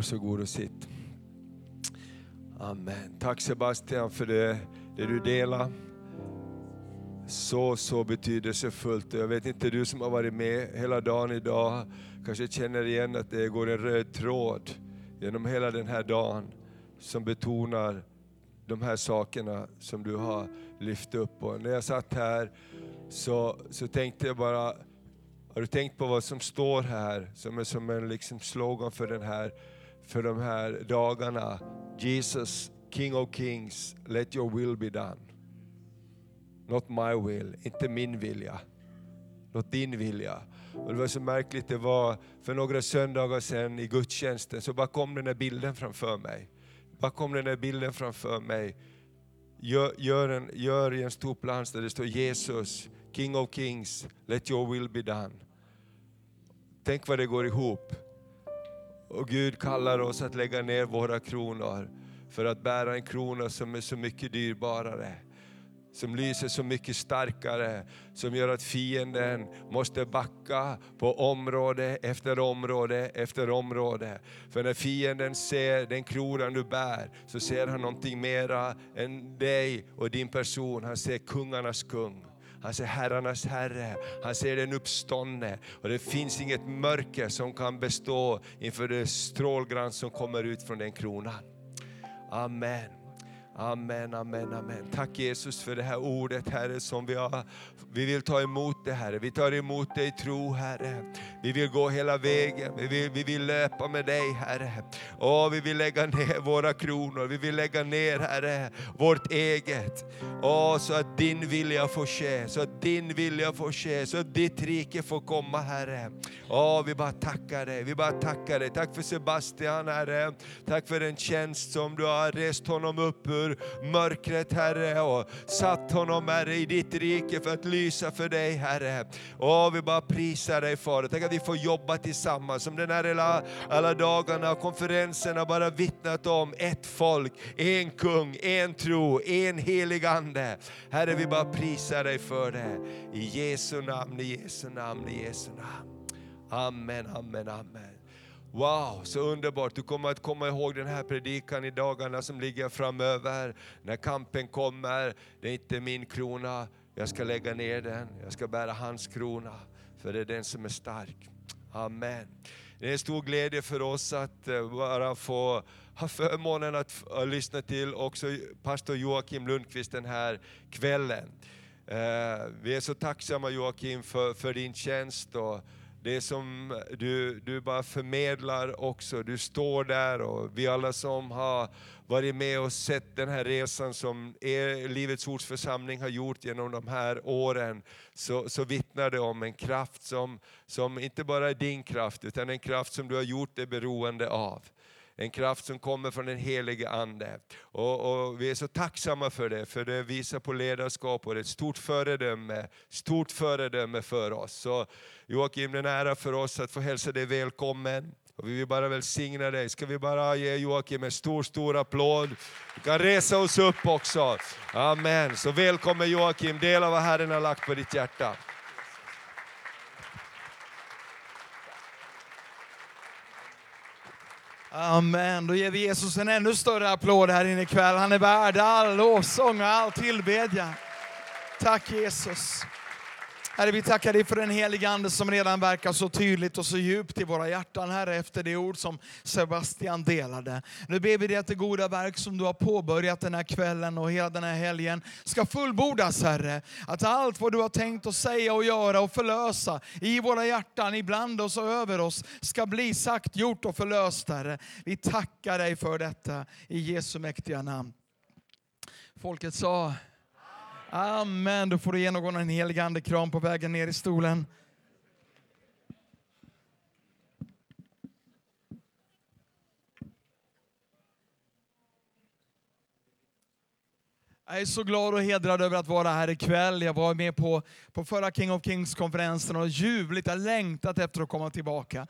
Varsågod och sitt. Amen. Tack Sebastian för det, det du delar. Så, så betydelsefullt. Jag vet inte, du som har varit med hela dagen idag kanske känner igen att det går en röd tråd genom hela den här dagen som betonar de här sakerna som du har lyft upp. Och när jag satt här så, så tänkte jag bara, har du tänkt på vad som står här som är som en liksom slogan för, den här, för de här dagarna? Jesus, King of Kings, let your will be done. Not my will, inte min vilja. Låt din vilja. Och det var så märkligt, det var för några söndagar sedan i gudstjänsten så bara kom den här bilden framför mig. Bara kom den här bilden framför mig. Gör, gör, en, gör i en stor plats där det står Jesus, King of Kings, let your will be done. Tänk vad det går ihop. Och Gud kallar oss att lägga ner våra kronor för att bära en krona som är så mycket dyrbarare som lyser så mycket starkare, som gör att fienden måste backa på område efter område efter område. För när fienden ser den kronan du bär, så ser han någonting mera än dig och din person. Han ser kungarnas kung. Han ser herrarnas herre, han ser den uppståndne. Och det finns inget mörker som kan bestå inför det strålglans som kommer ut från den kronan. Amen. Amen, amen, amen. Tack Jesus för det här ordet Herre som vi har. Vi vill ta emot det Herre. Vi tar emot dig i tro Herre. Vi vill gå hela vägen. Vi vill, vi vill löpa med dig Herre. Åh, vi vill lägga ner våra kronor. Vi vill lägga ner Herre vårt eget. Åh, så att din vilja får ske. Så att din vilja får ske. Så att ditt rike får komma Herre. Åh, vi bara tackar dig. Vi bara tackar dig. Tack för Sebastian Herre. Tack för den tjänst som du har rest honom upp ur Ur mörkret Herre och satt honom Herre i ditt rike för att lysa för dig Herre. Åh, vi bara prisar dig Fader. Tänk att vi får jobba tillsammans som den här hela, alla dagarna och konferenserna bara vittnat om ett folk, en kung, en tro, en helig ande. Herre, vi bara prisar dig för det. I Jesu namn, i Jesu namn, i Jesu namn. Amen, amen, amen. Wow, så underbart. Du kommer att komma ihåg den här predikan i dagarna som ligger framöver. När kampen kommer, det är inte min krona, jag ska lägga ner den. Jag ska bära hans krona, för det är den som är stark. Amen. Det är en stor glädje för oss att eh, bara få ha förmånen att lyssna till också pastor Joakim Lundqvist den här kvällen. Eh, vi är så tacksamma Joakim för, för din tjänst och det som du, du bara förmedlar också. Du står där och vi alla som har varit med och sett den här resan som er, Livets Ords församling har gjort genom de här åren, så, så vittnar det om en kraft som, som inte bara är din kraft, utan en kraft som du har gjort dig beroende av. En kraft som kommer från den helige Ande. Och, och vi är så tacksamma för det, för det visar på ledarskap och det är ett stort föredöme, stort föredöme för oss. Så Joakim, det är en ära för oss att få hälsa dig välkommen. Och vi vill bara välsigna dig. Ska vi bara ge Joakim en stor, stor applåd? Vi kan resa oss upp också. Amen. Så välkommen Joakim, dela vad Herren har lagt på ditt hjärta. Amen. Då ger vi Jesus en ännu större applåd här inne ikväll. Han är värd all lovsång och all tillbedjan. Tack Jesus. Herre, vi tackar dig för den heliga Ande som redan verkar så tydligt och så djupt i våra hjärtan, Herre, efter det ord som Sebastian delade. Nu ber vi dig att det goda verk som du har påbörjat den här kvällen och hela den här helgen ska fullbordas, Herre. Att allt vad du har tänkt att säga och göra och förlösa i våra hjärtan, ibland oss och över oss, ska bli sagt, gjort och förlöst, Herre. Vi tackar dig för detta i Jesu mäktiga namn. Folket sa Amen. Då får du ge någon en helig andekram på vägen ner i stolen. Jag är så glad och hedrad över att vara här ikväll. Jag var med på, på förra King of Kings-konferensen och ljuvligt, jag har längtat efter att komma tillbaka.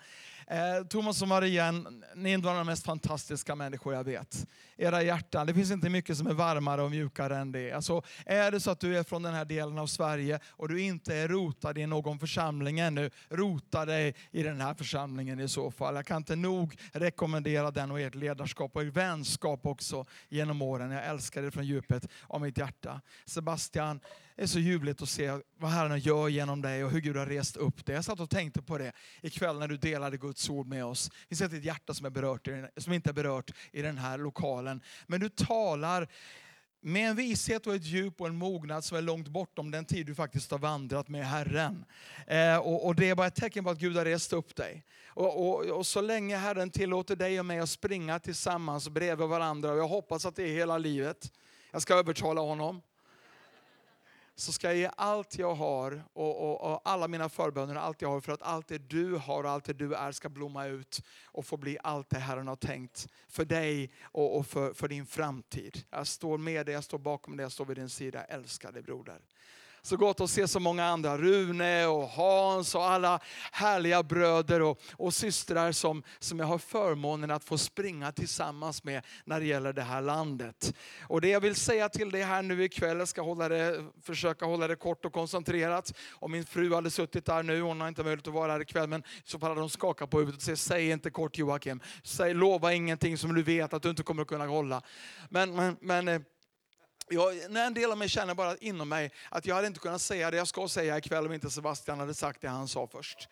Eh, Thomas och Maria, ni är en av de mest fantastiska människor jag vet. Era hjärtan, det finns inte mycket som är varmare och mjukare än det. Alltså, är det så att du är från den här delen av Sverige och du inte är rotad i någon församling ännu, rota dig i den här församlingen i så fall. Jag kan inte nog rekommendera den och ert ledarskap och er vänskap också genom åren. Jag älskar det från djupet av mitt hjärta. Sebastian, det är så ljuvligt att se vad Herren gör genom dig och hur Gud har rest upp dig. Jag satt och tänkte på det ikväll när du delade Guds ord med oss. Vi ser ett hjärta som, är berört, som inte är berört i den här lokalen. Men du talar med en vishet och ett djup och en mognad som är långt bortom den tid du faktiskt har vandrat med Herren. Eh, och, och, Det är bara ett tecken på att Gud har rest upp dig. Och, och, och, så länge Herren tillåter dig och mig att springa tillsammans bredvid varandra, och jag hoppas att det är hela livet, jag ska övertala honom, så ska jag ge allt jag har och, och, och, alla mina förböner, och allt jag har för att allt det du har och allt det du är ska blomma ut och få bli allt det Herren har tänkt för dig och, och för, för din framtid. Jag står med dig, jag står bakom dig, jag står vid din sida. älskade broder. Så gott att se så många andra, Rune och Hans och alla härliga bröder och, och systrar som, som jag har förmånen att få springa tillsammans med när det gäller det här landet. Och det jag vill säga till dig här nu ikväll, jag ska hålla det, försöka hålla det kort och koncentrerat. Om min fru hade suttit där nu, hon har inte möjlighet att vara här ikväll, men i så fall hade hon skakat på huvudet och sagt, säg inte kort Joakim. Säg, lova ingenting som du vet att du inte kommer att kunna hålla. Men, men, men eh, jag, när en del av mig känner bara inom mig att jag hade inte kunnat säga det jag ska säga ikväll om inte Sebastian hade sagt det han sa först.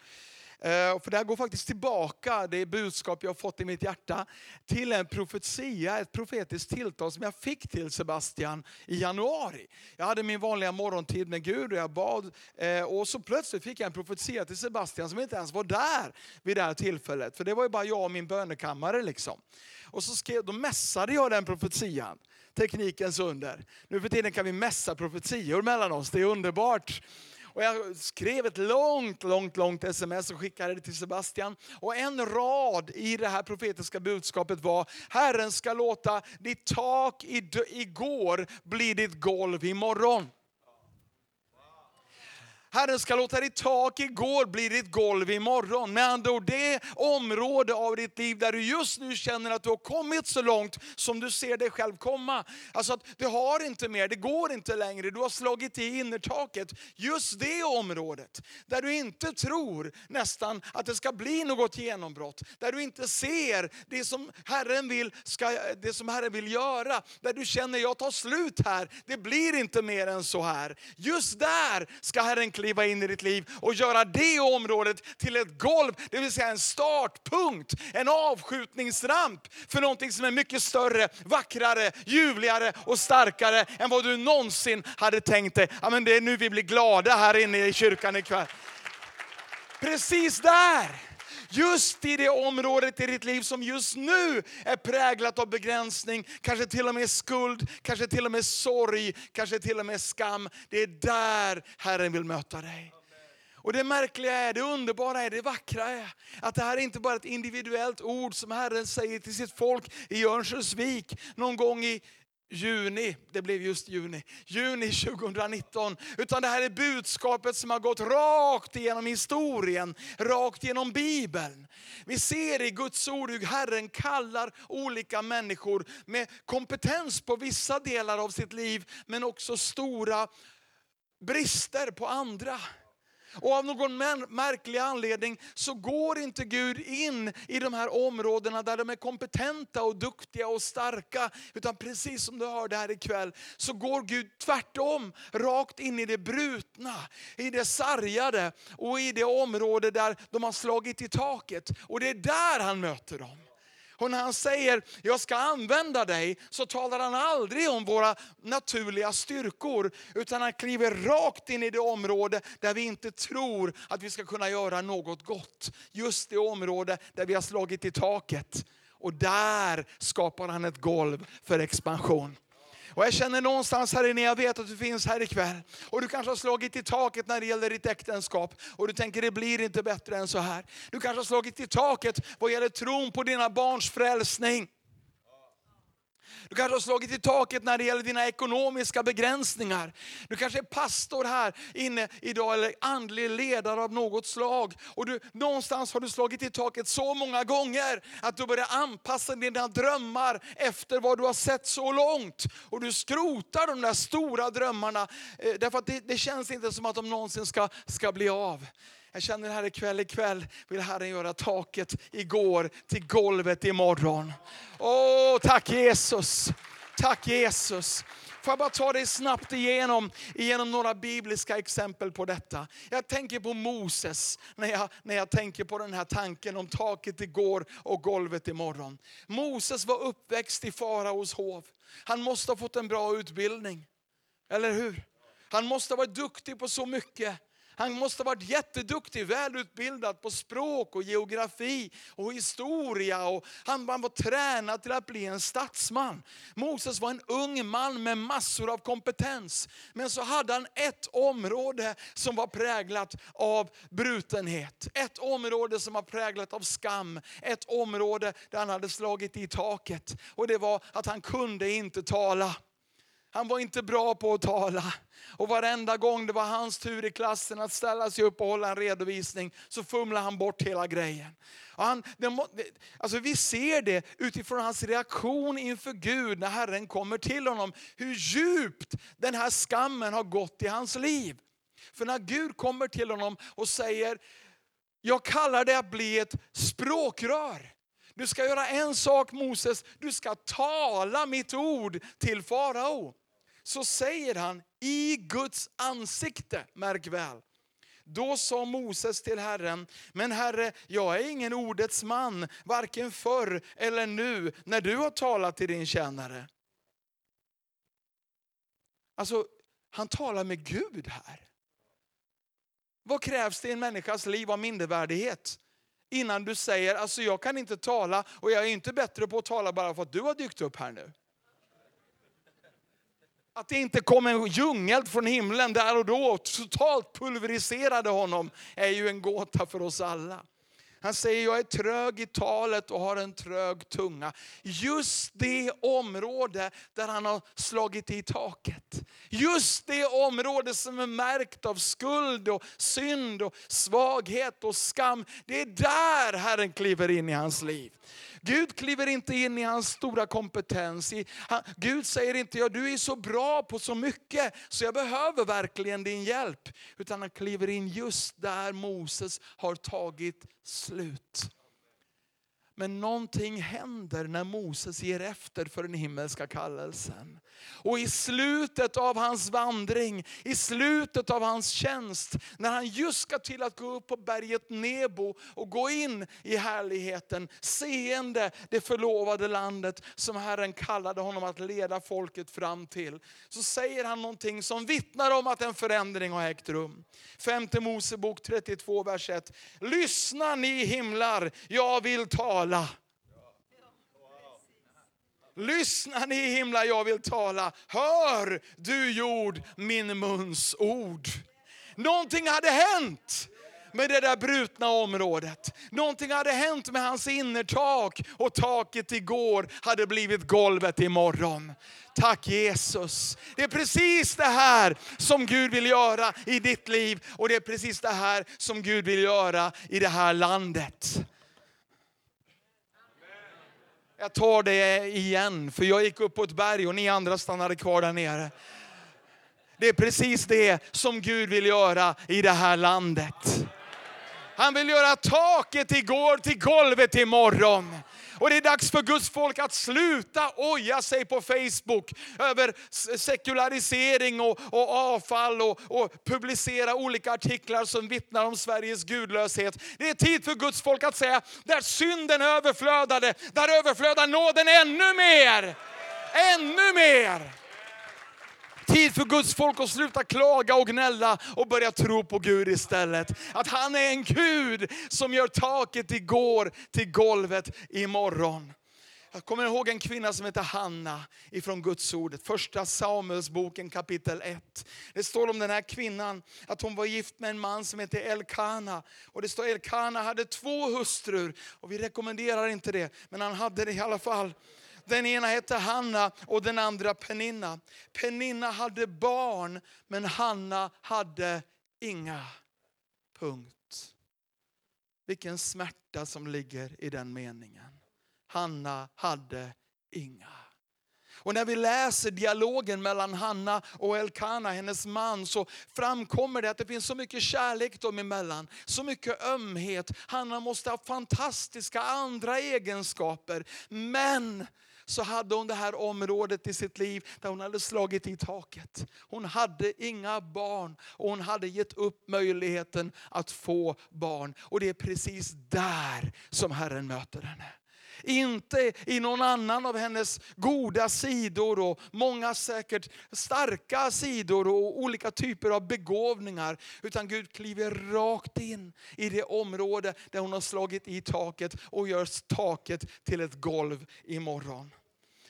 Eh, för det här går faktiskt tillbaka, det budskap jag har fått i mitt hjärta, till en profetia, ett profetiskt tilltal som jag fick till Sebastian i januari. Jag hade min vanliga morgontid med Gud och jag bad eh, och så plötsligt fick jag en profetia till Sebastian som inte ens var där vid det här tillfället. För det var ju bara jag och min bönekammare liksom. Och så skrev, då mässade jag den profetian teknikens under. Nu för tiden kan vi mässa profetior mellan oss, det är underbart. Och jag skrev ett långt, långt, långt sms och skickade det till Sebastian. Och en rad i det här profetiska budskapet var, Herren ska låta ditt tak igår bli ditt golv imorgon. Herren ska låta ditt tak igår bli ditt golv imorgon. Med andra ord, det område av ditt liv där du just nu känner att du har kommit så långt som du ser dig själv komma. Alltså att du har inte mer, det går inte längre, du har slagit i innertaket. Just det området, där du inte tror nästan att det ska bli något genombrott. Där du inte ser det som Herren vill, ska, det som Herren vill göra. Där du känner, jag tar slut här, det blir inte mer än så här. Just där ska Herren kliva in i ditt liv och göra det området till ett golv, det vill säga en startpunkt, en avskjutningsramp för någonting som är mycket större, vackrare, ljuvligare och starkare än vad du någonsin hade tänkt dig. Ja, men det är nu vi blir glada här inne i kyrkan ikväll. Precis där Just i det området i ditt liv som just nu är präglat av begränsning, kanske till och med skuld, kanske till och med sorg, kanske till och med skam. Det är där Herren vill möta dig. Och det märkliga är, det underbara är, det vackra är att det här är inte bara ett individuellt ord som Herren säger till sitt folk i Örnsköldsvik någon gång i juni, det blev just juni, juni 2019. Utan det här är budskapet som har gått rakt igenom historien, rakt genom Bibeln. Vi ser i Guds ord hur Herren kallar olika människor med kompetens på vissa delar av sitt liv, men också stora brister på andra. Och av någon märklig anledning så går inte Gud in i de här områdena där de är kompetenta och duktiga och starka. Utan precis som du hörde här ikväll så går Gud tvärtom, rakt in i det brutna, i det sargade och i det område där de har slagit i taket. Och det är där han möter dem. Och när han säger, jag ska använda dig, så talar han aldrig om våra naturliga styrkor. Utan han kliver rakt in i det område där vi inte tror att vi ska kunna göra något gott. Just det område där vi har slagit i taket. Och där skapar han ett golv för expansion. Och jag känner någonstans här inne, jag vet att du finns här ikväll. Och du kanske har slagit i taket när det gäller ditt äktenskap. Och du tänker det blir inte bättre än så här. Du kanske har slagit i taket vad gäller tron på dina barns frälsning. Du kanske har slagit i taket när det gäller dina ekonomiska begränsningar. Du kanske är pastor här inne idag eller andlig ledare av något slag. Och du, någonstans har du slagit i taket så många gånger att du börjar anpassa dina drömmar efter vad du har sett så långt. Och du skrotar de där stora drömmarna eh, därför att det, det känns inte som att de någonsin ska, ska bli av. Jag känner här ikväll, ikväll vill Herren göra taket igår till golvet imorgon. Åh, tack Jesus. Tack Jesus. Får jag bara ta dig snabbt igenom, igenom några bibliska exempel på detta. Jag tänker på Moses när jag, när jag tänker på den här tanken om taket igår och golvet imorgon. Moses var uppväxt i faraos hov. Han måste ha fått en bra utbildning. Eller hur? Han måste ha varit duktig på så mycket. Han måste ha varit jätteduktig, välutbildad på språk och geografi och historia. Och han, han var tränad till att bli en statsman. Moses var en ung man med massor av kompetens. Men så hade han ett område som var präglat av brutenhet. Ett område som var präglat av skam. Ett område där han hade slagit i taket. Och det var att han kunde inte tala. Han var inte bra på att tala. Och varenda gång det var hans tur i klassen att ställa sig upp och hålla en redovisning så fumlade han bort hela grejen. Och han, det, alltså vi ser det utifrån hans reaktion inför Gud när Herren kommer till honom. Hur djupt den här skammen har gått i hans liv. För när Gud kommer till honom och säger, jag kallar dig att bli ett språkrör. Du ska göra en sak Moses, du ska tala mitt ord till farao. Så säger han i Guds ansikte, märk väl. Då sa Moses till Herren, men Herre, jag är ingen ordets man, varken förr eller nu, när du har talat till din tjänare. Alltså, han talar med Gud här. Vad krävs det i en människas liv av mindervärdighet? Innan du säger, alltså jag kan inte tala och jag är inte bättre på att tala bara för att du har dykt upp här nu. Att det inte kom en djungel från himlen där och då och totalt pulveriserade honom är ju en gåta för oss alla. Han säger, jag är trög i talet och har en trög tunga. Just det område där han har slagit i taket. Just det område som är märkt av skuld och synd och svaghet och skam. Det är där Herren kliver in i hans liv. Gud kliver inte in i hans stora kompetens. Gud säger inte, ja, du är så bra på så mycket så jag behöver verkligen din hjälp. Utan han kliver in just där Moses har tagit slut. Men någonting händer när Moses ger efter för den himmelska kallelsen. Och i slutet av hans vandring, i slutet av hans tjänst, när han just ska till att gå upp på berget Nebo och gå in i härligheten, seende det förlovade landet som Herren kallade honom att leda folket fram till. Så säger han någonting som vittnar om att en förändring har ägt rum. Femte Mosebok 32, vers 1. Lyssna ni himlar, jag vill tala. Lyssna ni himlar, jag vill tala. Hör du jord min muns ord. Någonting hade hänt med det där brutna området. Någonting hade hänt med hans innertak och taket igår hade blivit golvet imorgon. Tack Jesus. Det är precis det här som Gud vill göra i ditt liv och det är precis det här som Gud vill göra i det här landet. Jag tar det igen, för jag gick upp på ett berg och ni andra stannade kvar där nere. Det är precis det som Gud vill göra i det här landet. Han vill göra taket igår till golvet imorgon. Och det är dags för Guds folk att sluta oja sig på Facebook över sekularisering och, och avfall och, och publicera olika artiklar som vittnar om Sveriges gudlöshet. Det är tid för Guds folk att säga, där synden överflödade, där överflödar nåden ännu mer. Ännu mer. Tid för Guds folk att sluta klaga och gnälla och börja tro på Gud istället. Att han är en Gud som gör taket igår till golvet imorgon. Jag kommer ihåg en kvinna som heter Hanna ifrån Guds ordet. Första Samuelsboken kapitel 1. Det står om den här kvinnan att hon var gift med en man som heter Elkana. Och det står Elkana hade två hustrur. Och vi rekommenderar inte det, men han hade det i alla fall. Den ena hette Hanna och den andra Peninna. Peninna hade barn, men Hanna hade inga. Punkt. Vilken smärta som ligger i den meningen. Hanna hade inga. Och när vi läser dialogen mellan Hanna och Elkana, hennes man, så framkommer det att det finns så mycket kärlek dem emellan. Så mycket ömhet. Hanna måste ha fantastiska andra egenskaper. Men så hade hon det här området i sitt liv där hon hade slagit i taket. Hon hade inga barn och hon hade gett upp möjligheten att få barn. Och det är precis där som Herren möter henne. Inte i någon annan av hennes goda sidor och många säkert starka sidor och olika typer av begåvningar. Utan Gud kliver rakt in i det område där hon har slagit i taket och gör taket till ett golv imorgon.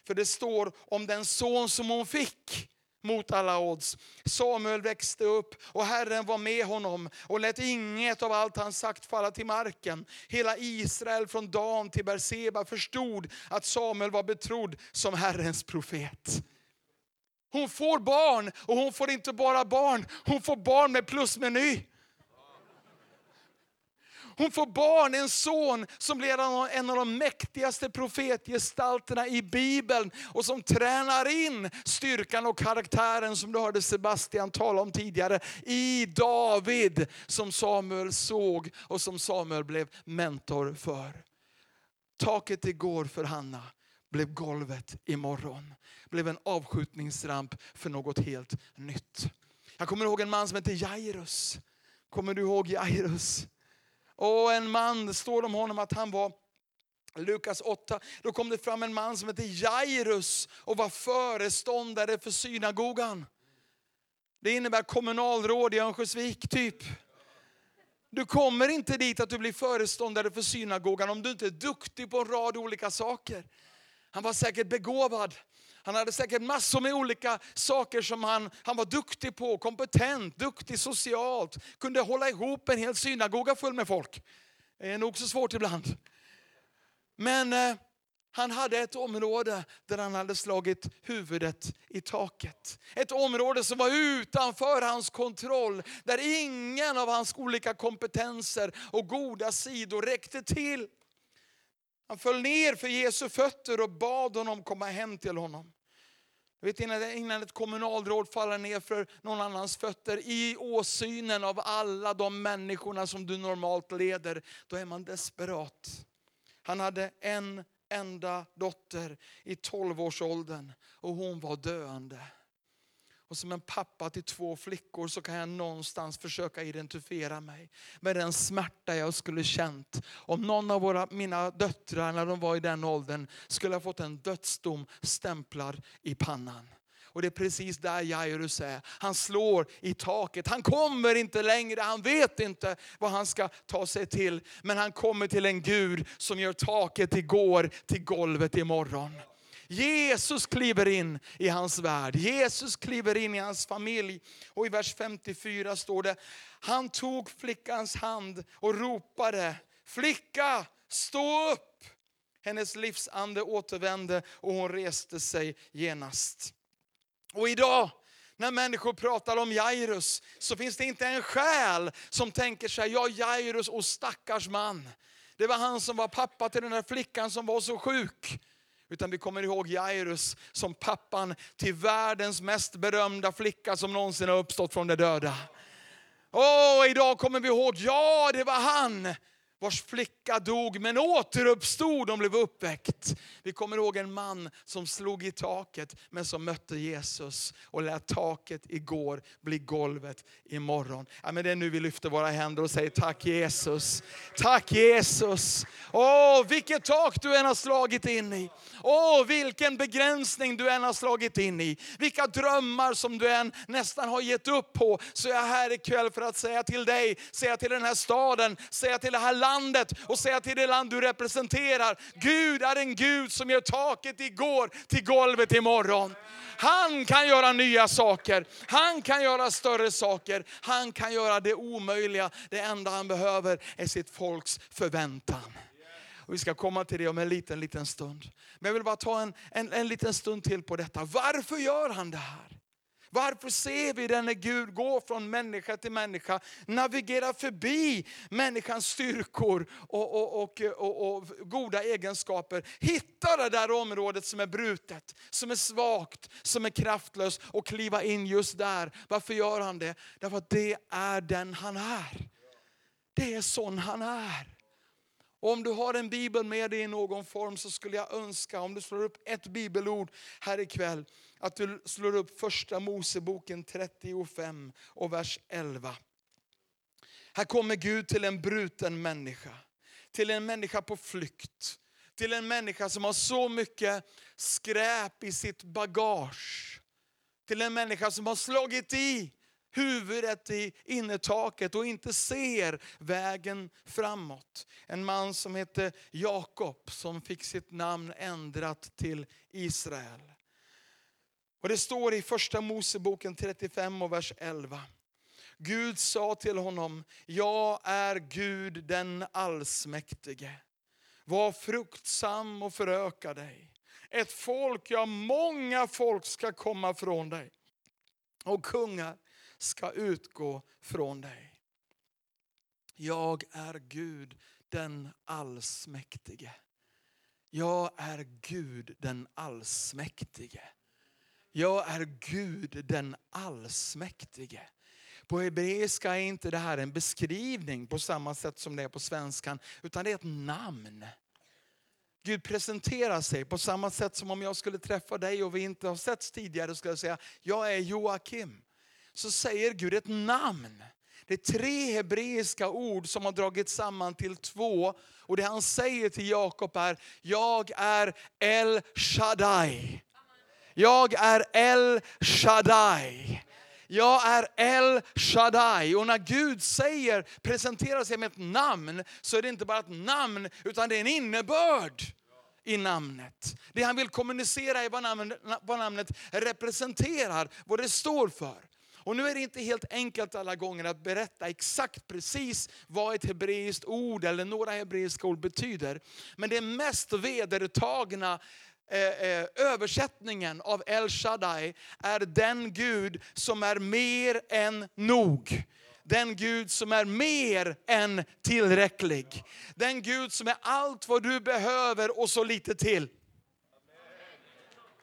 För det står om den son som hon fick mot alla odds. Samuel växte upp och Herren var med honom och lät inget av allt han sagt falla till marken. Hela Israel från Dan till Berseba förstod att Samuel var betrodd som Herrens profet. Hon får barn och hon får inte bara barn, hon får barn med plusmeny. Hon får barn, en son som blir en av de mäktigaste profetgestalterna i Bibeln och som tränar in styrkan och karaktären som du hörde Sebastian tala om tidigare i David som Samuel såg och som Samuel blev mentor för. Taket igår för Hanna blev golvet imorgon. Blev en avskjutningsramp för något helt nytt. Jag kommer ihåg en man som hette Jairus. Kommer du ihåg Jairus? Och en man, det står om honom att han var Lukas 8, då kom det fram en man som hette Jairus och var föreståndare för synagogan. Det innebär kommunalråd i Örnsköldsvik typ. Du kommer inte dit att du blir föreståndare för synagogan om du inte är duktig på en rad olika saker. Han var säkert begåvad. Han hade säkert massor med olika saker som han, han var duktig på, kompetent, duktig socialt, kunde hålla ihop en hel synagoga full med folk. Det är nog så svårt ibland. Men eh, han hade ett område där han hade slagit huvudet i taket. Ett område som var utanför hans kontroll, där ingen av hans olika kompetenser och goda sidor räckte till. Han föll ner för Jesu fötter och bad honom komma hem till honom. Jag vet innan ett kommunalråd faller ner för någon annans fötter i åsynen av alla de människorna som du normalt leder, då är man desperat. Han hade en enda dotter i tolvårsåldern och hon var döende. Och som en pappa till två flickor så kan jag någonstans försöka identifiera mig med den smärta jag skulle känt om någon av våra, mina döttrar när de var i den åldern skulle ha fått en dödsdom stämplad i pannan. Och det är precis där Jairus är. Han slår i taket. Han kommer inte längre, han vet inte vad han ska ta sig till. Men han kommer till en Gud som gör taket igår till golvet imorgon. Jesus kliver in i hans värld. Jesus kliver in i hans familj. Och i vers 54 står det, han tog flickans hand och ropade, flicka stå upp! Hennes livsande återvände och hon reste sig genast. Och idag när människor pratar om Jairus så finns det inte en själ som tänker sig, ja Jairus och stackars man. Det var han som var pappa till den där flickan som var så sjuk. Utan vi kommer ihåg Jairus som pappan till världens mest berömda flicka som någonsin har uppstått från de döda. Och idag kommer vi ihåg, ja det var han vars flicka dog men återuppstod och blev uppväckt. Vi kommer ihåg en man som slog i taket men som mötte Jesus och lät taket igår bli golvet imorgon. Ja, men det är nu vi lyfter våra händer och säger tack Jesus. Tack Jesus. Åh, vilket tak du än har slagit in i. Åh, vilken begränsning du än har slagit in i. Vilka drömmar som du än nästan har gett upp på. Så är jag här ikväll för att säga till dig, säga till den här staden, säga till det här landet och säga till det land du representerar. Gud är en Gud som gör taket igår till golvet imorgon. Han kan göra nya saker. Han kan göra större saker. Han kan göra det omöjliga. Det enda han behöver är sitt folks förväntan. Och vi ska komma till det om en liten, liten stund. Men jag vill bara ta en, en, en liten stund till på detta. Varför gör han det här? Varför ser vi denne Gud går från människa till människa, navigerar förbi människans styrkor och, och, och, och, och goda egenskaper. Hitta det där området som är brutet, som är svagt, som är kraftlöst och kliva in just där. Varför gör han det? Därför att det är den han är. Det är sån han är. Och om du har en bibel med dig i någon form så skulle jag önska, om du slår upp ett bibelord här ikväll, att du slår upp första Moseboken 35 och vers 11. Här kommer Gud till en bruten människa, till en människa på flykt, till en människa som har så mycket skräp i sitt bagage. Till en människa som har slagit i huvudet i innertaket och inte ser vägen framåt. En man som hette Jakob som fick sitt namn ändrat till Israel. Och Det står i första Moseboken 35 och vers 11. Gud sa till honom, jag är Gud den allsmäktige. Var fruktsam och föröka dig. Ett folk, ja många folk ska komma från dig. Och kungar ska utgå från dig. Jag är Gud den allsmäktige. Jag är Gud den allsmäktige. Jag är Gud den allsmäktige. På hebreiska är inte det här en beskrivning på samma sätt som det är på svenskan, utan det är ett namn. Gud presenterar sig på samma sätt som om jag skulle träffa dig och vi inte har setts tidigare, skulle jag säga, jag är Joakim. Så säger Gud ett namn. Det är tre hebreiska ord som har dragits samman till två. Och det han säger till Jakob är, jag är El Shaddai. Jag är El Shaddai. Jag är El Shaddai. Och när Gud säger, presenterar sig med ett namn, så är det inte bara ett namn, utan det är en innebörd i namnet. Det han vill kommunicera är vad namnet, vad namnet representerar, vad det står för. Och nu är det inte helt enkelt alla gånger att berätta exakt precis vad ett hebreiskt ord eller några hebreiska ord betyder. Men det mest vedertagna eh, eh, översättningen av El Shaddai är den Gud som är mer än nog. Den Gud som är mer än tillräcklig. Den Gud som är allt vad du behöver och så lite till.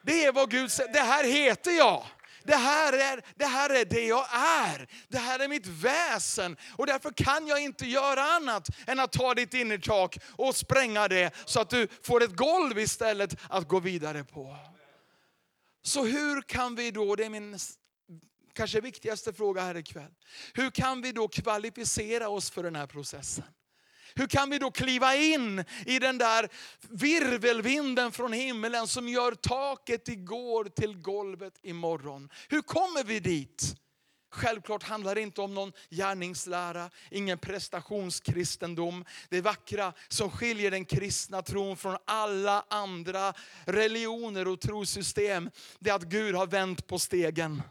Det är vad Gud säger, det här heter jag. Det här, är, det här är det jag är. Det här är mitt väsen. Och därför kan jag inte göra annat än att ta ditt innertak och spränga det så att du får ett golv istället att gå vidare på. Så hur kan vi då, det är min kanske viktigaste fråga här ikväll. Hur kan vi då kvalificera oss för den här processen? Hur kan vi då kliva in i den där virvelvinden från himlen som gör taket igår till golvet imorgon? Hur kommer vi dit? Självklart handlar det inte om någon gärningslära, ingen prestationskristendom. Det vackra som skiljer den kristna tron från alla andra religioner och trosystem, det är att Gud har vänt på stegen.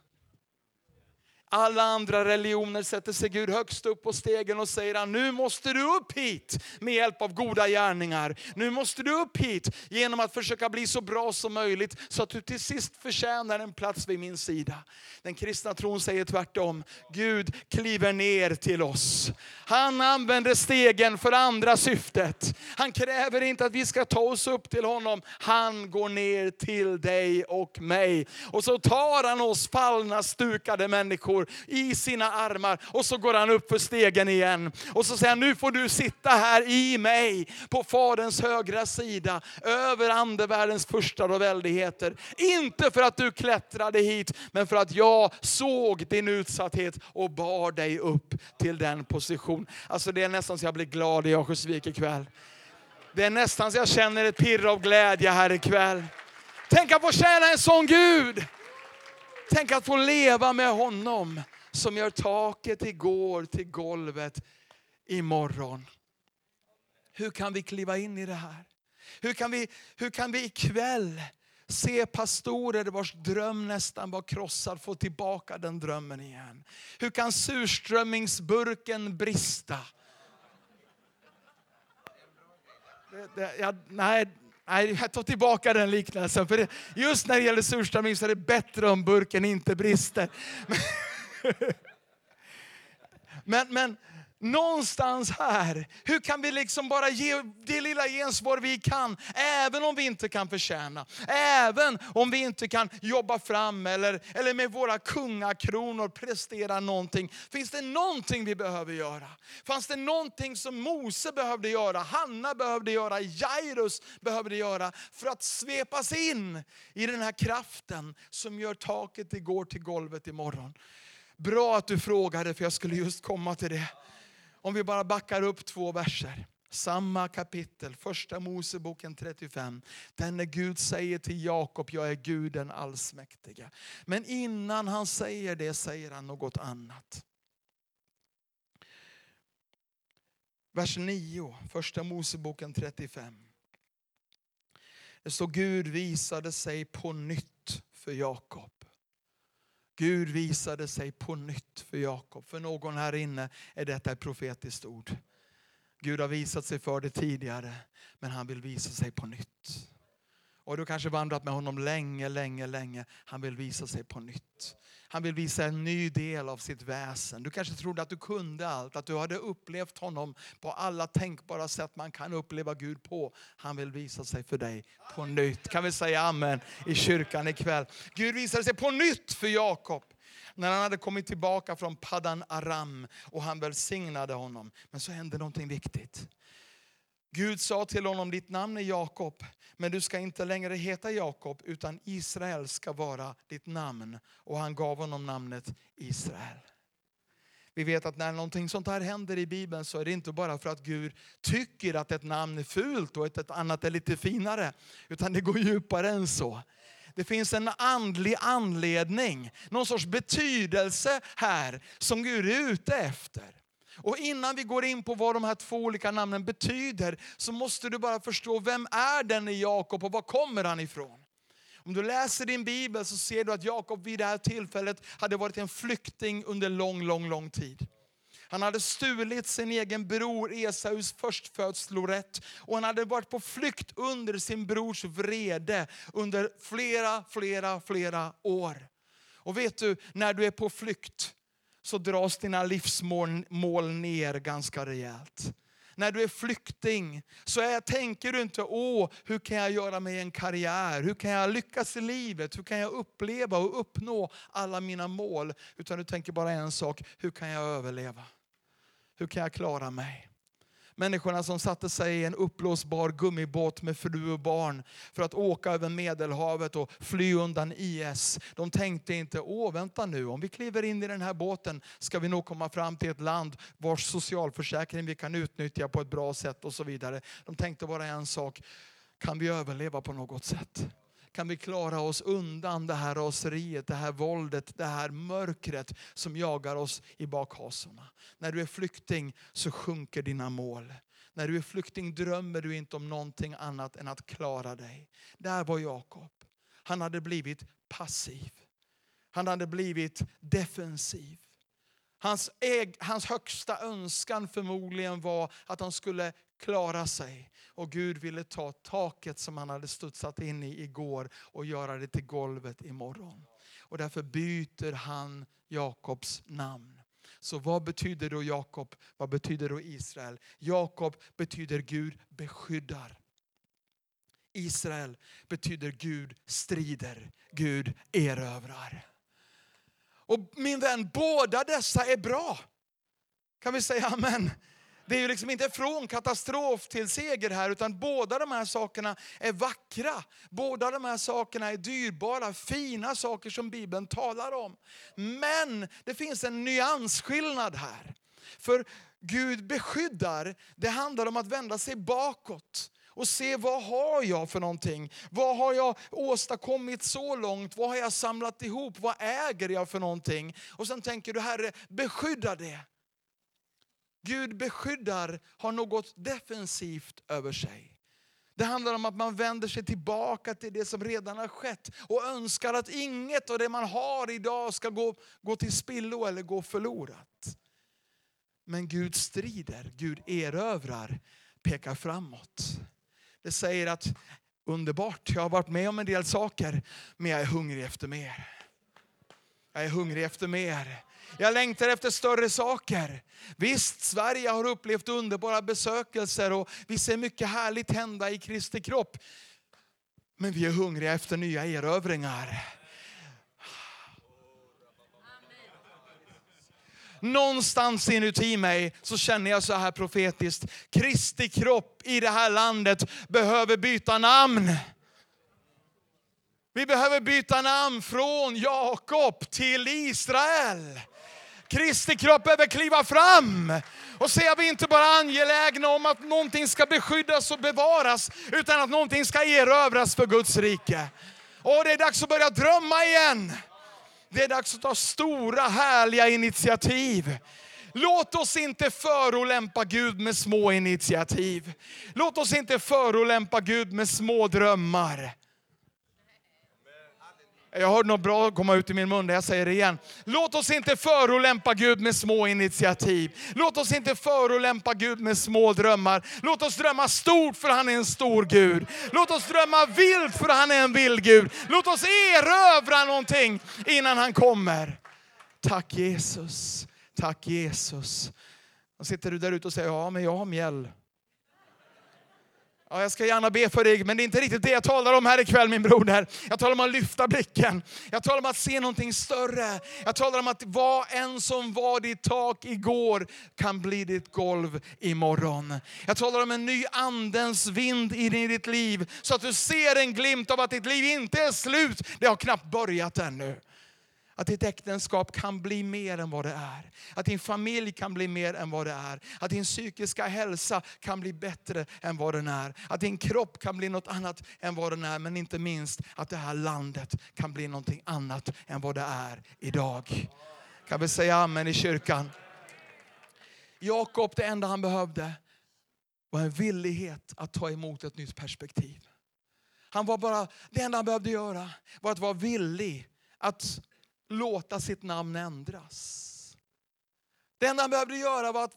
Alla andra religioner sätter sig Gud högst upp på stegen och säger att nu måste du upp hit med hjälp av goda gärningar. Nu måste du upp hit genom att försöka bli så bra som möjligt så att du till sist förtjänar en plats vid min sida. Den kristna tron säger tvärtom. Gud kliver ner till oss. Han använder stegen för andra syftet. Han kräver inte att vi ska ta oss upp till honom. Han går ner till dig och mig. Och så tar han oss fallna, stukade människor i sina armar och så går han upp för stegen igen. Och så säger han, nu får du sitta här i mig på Faderns högra sida över andevärldens första och väldigheter. Inte för att du klättrade hit, men för att jag såg din utsatthet och bar dig upp till den position. Alltså det är nästan så jag blir glad i Örnsköldsvik ikväll. Det är nästan så jag känner ett pirr av glädje här ikväll. Tänk att få tjäna en sån Gud. Tänk att få leva med honom som gör taket igår till golvet imorgon. Hur kan vi kliva in i det här? Hur kan vi, hur kan vi ikväll se pastorer vars dröm nästan var krossad få tillbaka den drömmen igen? Hur kan surströmmingsburken brista? Det, det, jag, nej, nej, jag tar tillbaka den liknelsen. För det, just när det gäller surströmming så är det bättre om burken inte brister. Men, men någonstans här, hur kan vi liksom bara ge det lilla gensvar vi kan, även om vi inte kan förtjäna, även om vi inte kan jobba fram eller, eller med våra kungakronor prestera någonting. Finns det någonting vi behöver göra? Fanns det någonting som Mose behövde göra, Hanna behövde göra, Jairus behövde göra för att svepas in i den här kraften som gör taket igår till golvet imorgon? Bra att du frågade för jag skulle just komma till det. Om vi bara backar upp två verser. Samma kapitel, första Moseboken 35. Där Gud säger till Jakob, jag är Gud den allsmäktige. Men innan han säger det säger han något annat. Vers 9, första Moseboken 35. Det står Gud visade sig på nytt för Jakob. Gud visade sig på nytt för Jakob. För någon här inne är detta ett profetiskt ord. Gud har visat sig för det tidigare, men han vill visa sig på nytt. Och du kanske vandrat med honom länge, länge, länge. Han vill visa sig på nytt. Han vill visa en ny del av sitt väsen. Du kanske trodde att du kunde allt, att du hade upplevt honom på alla tänkbara sätt man kan uppleva Gud på. Han vill visa sig för dig på nytt. Kan vi säga amen i kyrkan ikväll? Gud visade sig på nytt för Jakob när han hade kommit tillbaka från Paddan Aram och han välsignade honom. Men så hände någonting viktigt. Gud sa till honom, ditt namn är Jakob, men du ska inte längre heta Jakob, utan Israel ska vara ditt namn. Och han gav honom namnet Israel. Vi vet att när någonting sånt här händer i Bibeln så är det inte bara för att Gud tycker att ett namn är fult och ett annat är lite finare. Utan det går djupare än så. Det finns en andlig anledning, någon sorts betydelse här som Gud är ute efter. Och innan vi går in på vad de här två olika namnen betyder så måste du bara förstå vem är den i Jakob och var kommer han ifrån? Om du läser din bibel så ser du att Jakob vid det här tillfället hade varit en flykting under lång, lång, lång tid. Han hade stulit sin egen bror Esaus förstfödslorätt och han hade varit på flykt under sin brors vrede under flera, flera, flera år. Och vet du, när du är på flykt så dras dina livsmål mål ner ganska rejält. När du är flykting så är, tänker du inte, åh, hur kan jag göra mig en karriär? Hur kan jag lyckas i livet? Hur kan jag uppleva och uppnå alla mina mål? Utan du tänker bara en sak, hur kan jag överleva? Hur kan jag klara mig? Människorna som satte sig i en uppblåsbar gummibåt med fru och barn för att åka över Medelhavet och fly undan IS. De tänkte inte, åh vänta nu, om vi kliver in i den här båten ska vi nog komma fram till ett land vars socialförsäkring vi kan utnyttja på ett bra sätt och så vidare. De tänkte bara en sak, kan vi överleva på något sätt? Kan vi klara oss undan det här raseriet, det här våldet, det här mörkret som jagar oss i bakhasorna. När du är flykting så sjunker dina mål. När du är flykting drömmer du inte om någonting annat än att klara dig. Där var Jakob. Han hade blivit passiv. Han hade blivit defensiv. Hans, äg, hans högsta önskan förmodligen var att han skulle klara sig. Och Gud ville ta taket som han hade studsat in i igår och göra det till golvet imorgon. Och därför byter han Jakobs namn. Så vad betyder då Jakob? Vad betyder då Israel? Jakob betyder Gud beskyddar. Israel betyder Gud strider, Gud erövrar. Och min vän, båda dessa är bra. Kan vi säga amen? Det är ju liksom inte från katastrof till seger här, utan båda de här sakerna är vackra. Båda de här sakerna är dyrbara, fina saker som Bibeln talar om. Men det finns en nyansskillnad här. För Gud beskyddar, det handlar om att vända sig bakåt och se vad har jag för någonting? Vad har jag åstadkommit så långt? Vad har jag samlat ihop? Vad äger jag för någonting? Och sen tänker du Herre, beskydda det. Gud beskyddar, har något defensivt över sig. Det handlar om att man vänder sig tillbaka till det som redan har skett och önskar att inget av det man har idag ska gå, gå till spillo eller gå förlorat. Men Gud strider, Gud erövrar, pekar framåt. Det säger att underbart, jag har varit med om en del saker, men jag är hungrig efter mer. Jag är hungrig efter mer. Jag längtar efter större saker. Visst, Sverige har upplevt underbara besökelser och vi ser mycket härligt hända i Kristi kropp. Men vi är hungriga efter nya erövringar. Någonstans inuti mig så känner jag så här profetiskt. Kristi kropp i det här landet behöver byta namn. Vi behöver byta namn från Jakob till Israel. Kristi kropp behöver kliva fram och säga att vi inte bara är angelägna om att någonting ska beskyddas och bevaras, utan att någonting ska erövras för Guds rike. Och det är dags att börja drömma igen. Det är dags att ta stora härliga initiativ. Låt oss inte förolämpa Gud med små initiativ. Låt oss inte förolämpa Gud med små drömmar. Jag hörde något bra komma ut i min mun, jag säger det igen. Låt oss inte förolämpa Gud med små initiativ. Låt oss inte förolämpa Gud med små drömmar. Låt oss drömma stort för han är en stor Gud. Låt oss drömma vilt för han är en vild Gud. Låt oss erövra någonting innan han kommer. Tack Jesus, tack Jesus. Och sitter du där ute och säger, ja men jag har mjäll. Ja, jag ska gärna be för dig, men det är inte riktigt det jag talar om här ikväll min broder. Jag talar om att lyfta blicken. Jag talar om att se någonting större. Jag talar om att vad en som var ditt tak igår kan bli ditt golv imorgon. Jag talar om en ny andens vind in i ditt liv så att du ser en glimt av att ditt liv inte är slut. Det har knappt börjat ännu. Att ditt äktenskap kan bli mer än vad det är. Att din familj kan bli mer än vad det är. Att din psykiska hälsa kan bli bättre än vad den är. Att din kropp kan bli något annat än vad den är. Men inte minst att det här landet kan bli någonting annat än vad det är idag. Kan vi säga amen i kyrkan? Jakob, det enda han behövde var en villighet att ta emot ett nytt perspektiv. Han var bara, det enda han behövde göra var att vara villig att låta sitt namn ändras. Det enda han behövde göra var att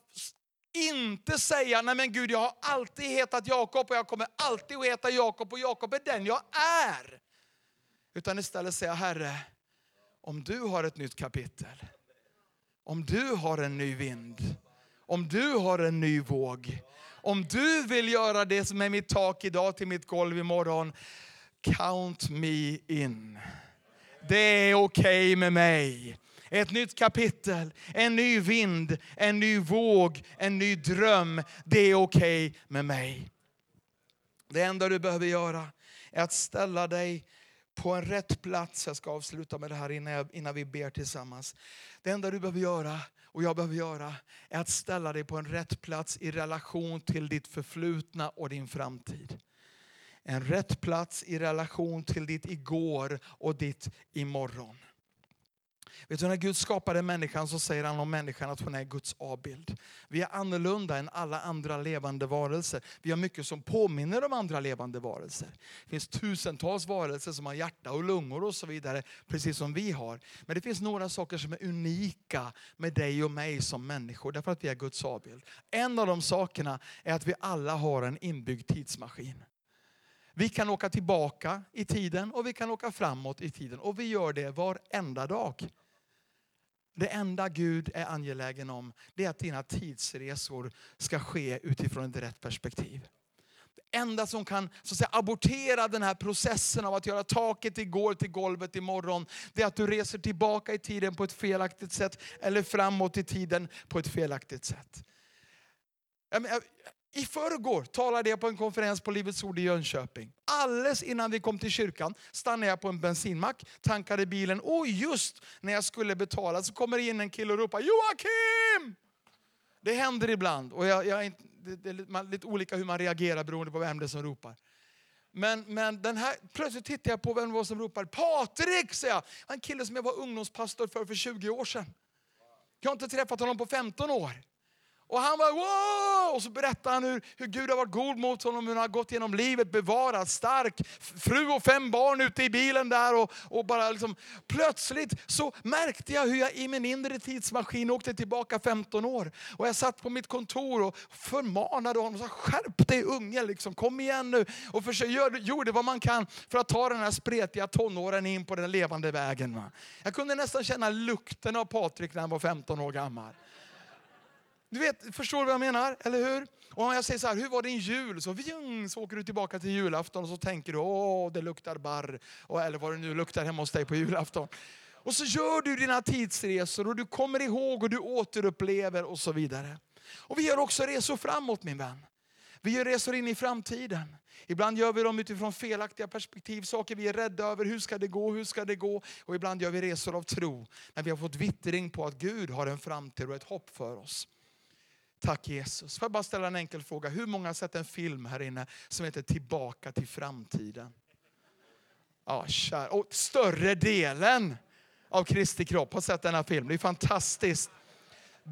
inte säga, nej men Gud jag har alltid hetat Jakob och jag kommer alltid att heta Jakob och Jakob är den jag är. Utan istället säga, Herre, om du har ett nytt kapitel, om du har en ny vind, om du har en ny våg, om du vill göra det som är mitt tak idag till mitt golv imorgon, count me in. Det är okej okay med mig. Ett nytt kapitel, en ny vind, en ny våg, en ny dröm. Det är okej okay med mig. Det enda du behöver göra är att ställa dig på en rätt plats. Jag ska avsluta med det här innan, jag, innan vi ber tillsammans. Det enda du behöver göra och jag behöver göra är att ställa dig på en rätt plats i relation till ditt förflutna och din framtid. En rätt plats i relation till ditt igår och ditt imorgon. Vet du, när Gud skapade människan så säger han om människan att hon är Guds avbild. Vi är annorlunda än alla andra levande varelser. Vi har mycket som påminner om andra levande varelser. Det finns tusentals varelser som har hjärta och lungor och så vidare, precis som vi har. Men det finns några saker som är unika med dig och mig som människor, därför att vi är Guds avbild. En av de sakerna är att vi alla har en inbyggd tidsmaskin. Vi kan åka tillbaka i tiden och vi kan åka framåt i tiden. Och vi gör det varenda dag. Det enda Gud är angelägen om det är att dina tidsresor ska ske utifrån ett rätt perspektiv. Det enda som kan så att säga, abortera den här processen av att göra taket igår till golvet imorgon, det är att du reser tillbaka i tiden på ett felaktigt sätt eller framåt i tiden på ett felaktigt sätt. I förrgår talade jag på en konferens på Livets Ord i Jönköping. Alldeles innan vi kom till kyrkan stannade jag på en bensinmack, tankade bilen och just när jag skulle betala så kommer det in en kille och ropar Joakim! Det händer ibland och jag, jag, det, det är lite olika hur man reagerar beroende på vem det är som ropar. Men, men den här, plötsligt tittar jag på vem det var som ropade. Patrik, säger jag. En kille som jag var ungdomspastor för för 20 år sedan. Jag har inte träffat honom på 15 år. Och han var wow! Och så berättar han hur, hur Gud har varit god mot honom, hur han har gått genom livet bevarad, stark, fru och fem barn ute i bilen där. Och, och bara liksom, plötsligt så märkte jag hur jag i min inre tidsmaskin åkte tillbaka 15 år. Och jag satt på mitt kontor och förmanade honom, så skärp dig unge, liksom, kom igen nu. Och försök, gör, gjorde vad man kan för att ta den här spretiga tonåren in på den levande vägen. Va? Jag kunde nästan känna lukten av Patrik när han var 15 år gammal. Du vet, förstår du vad jag menar? Eller hur? Och om jag säger så här, hur var din jul? Så, vjung, så åker du tillbaka till julafton och så tänker du, åh det luktar barr. Och, eller vad det nu luktar hemma hos dig på julafton. Och så gör du dina tidsresor och du kommer ihåg och du återupplever och så vidare. Och vi gör också resor framåt min vän. Vi gör resor in i framtiden. Ibland gör vi dem utifrån felaktiga perspektiv, saker vi är rädda över. Hur ska det gå? Hur ska det gå? Och ibland gör vi resor av tro, när vi har fått vittring på att Gud har en framtid och ett hopp för oss. Tack Jesus. Får jag bara ställa en enkel fråga. Hur många har sett en film här inne som heter Tillbaka till framtiden? Ja, kär. Och större delen av Kristi kropp har sett denna film. Det är fantastiskt.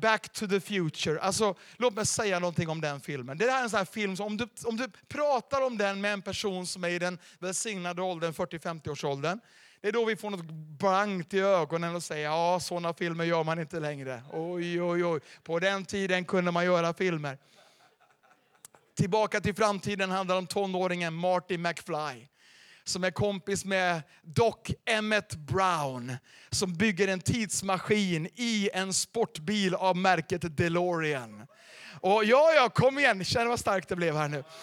Back to the future. Alltså, låt mig säga någonting om den filmen. Det är en sån här film som om du, om du pratar om den med en person som är i den välsignade åldern, 40-50-årsåldern. Det är då vi får något blankt i ögonen och säger ja, sådana filmer gör man inte längre. Oj, oj, oj. På den tiden kunde man göra filmer. Tillbaka till framtiden handlar om tonåringen Marty McFly som är kompis med Doc Emmett Brown som bygger en tidsmaskin i en sportbil av märket DeLorean. Och ja, ja, kom igen, känn vad starkt det blev här nu.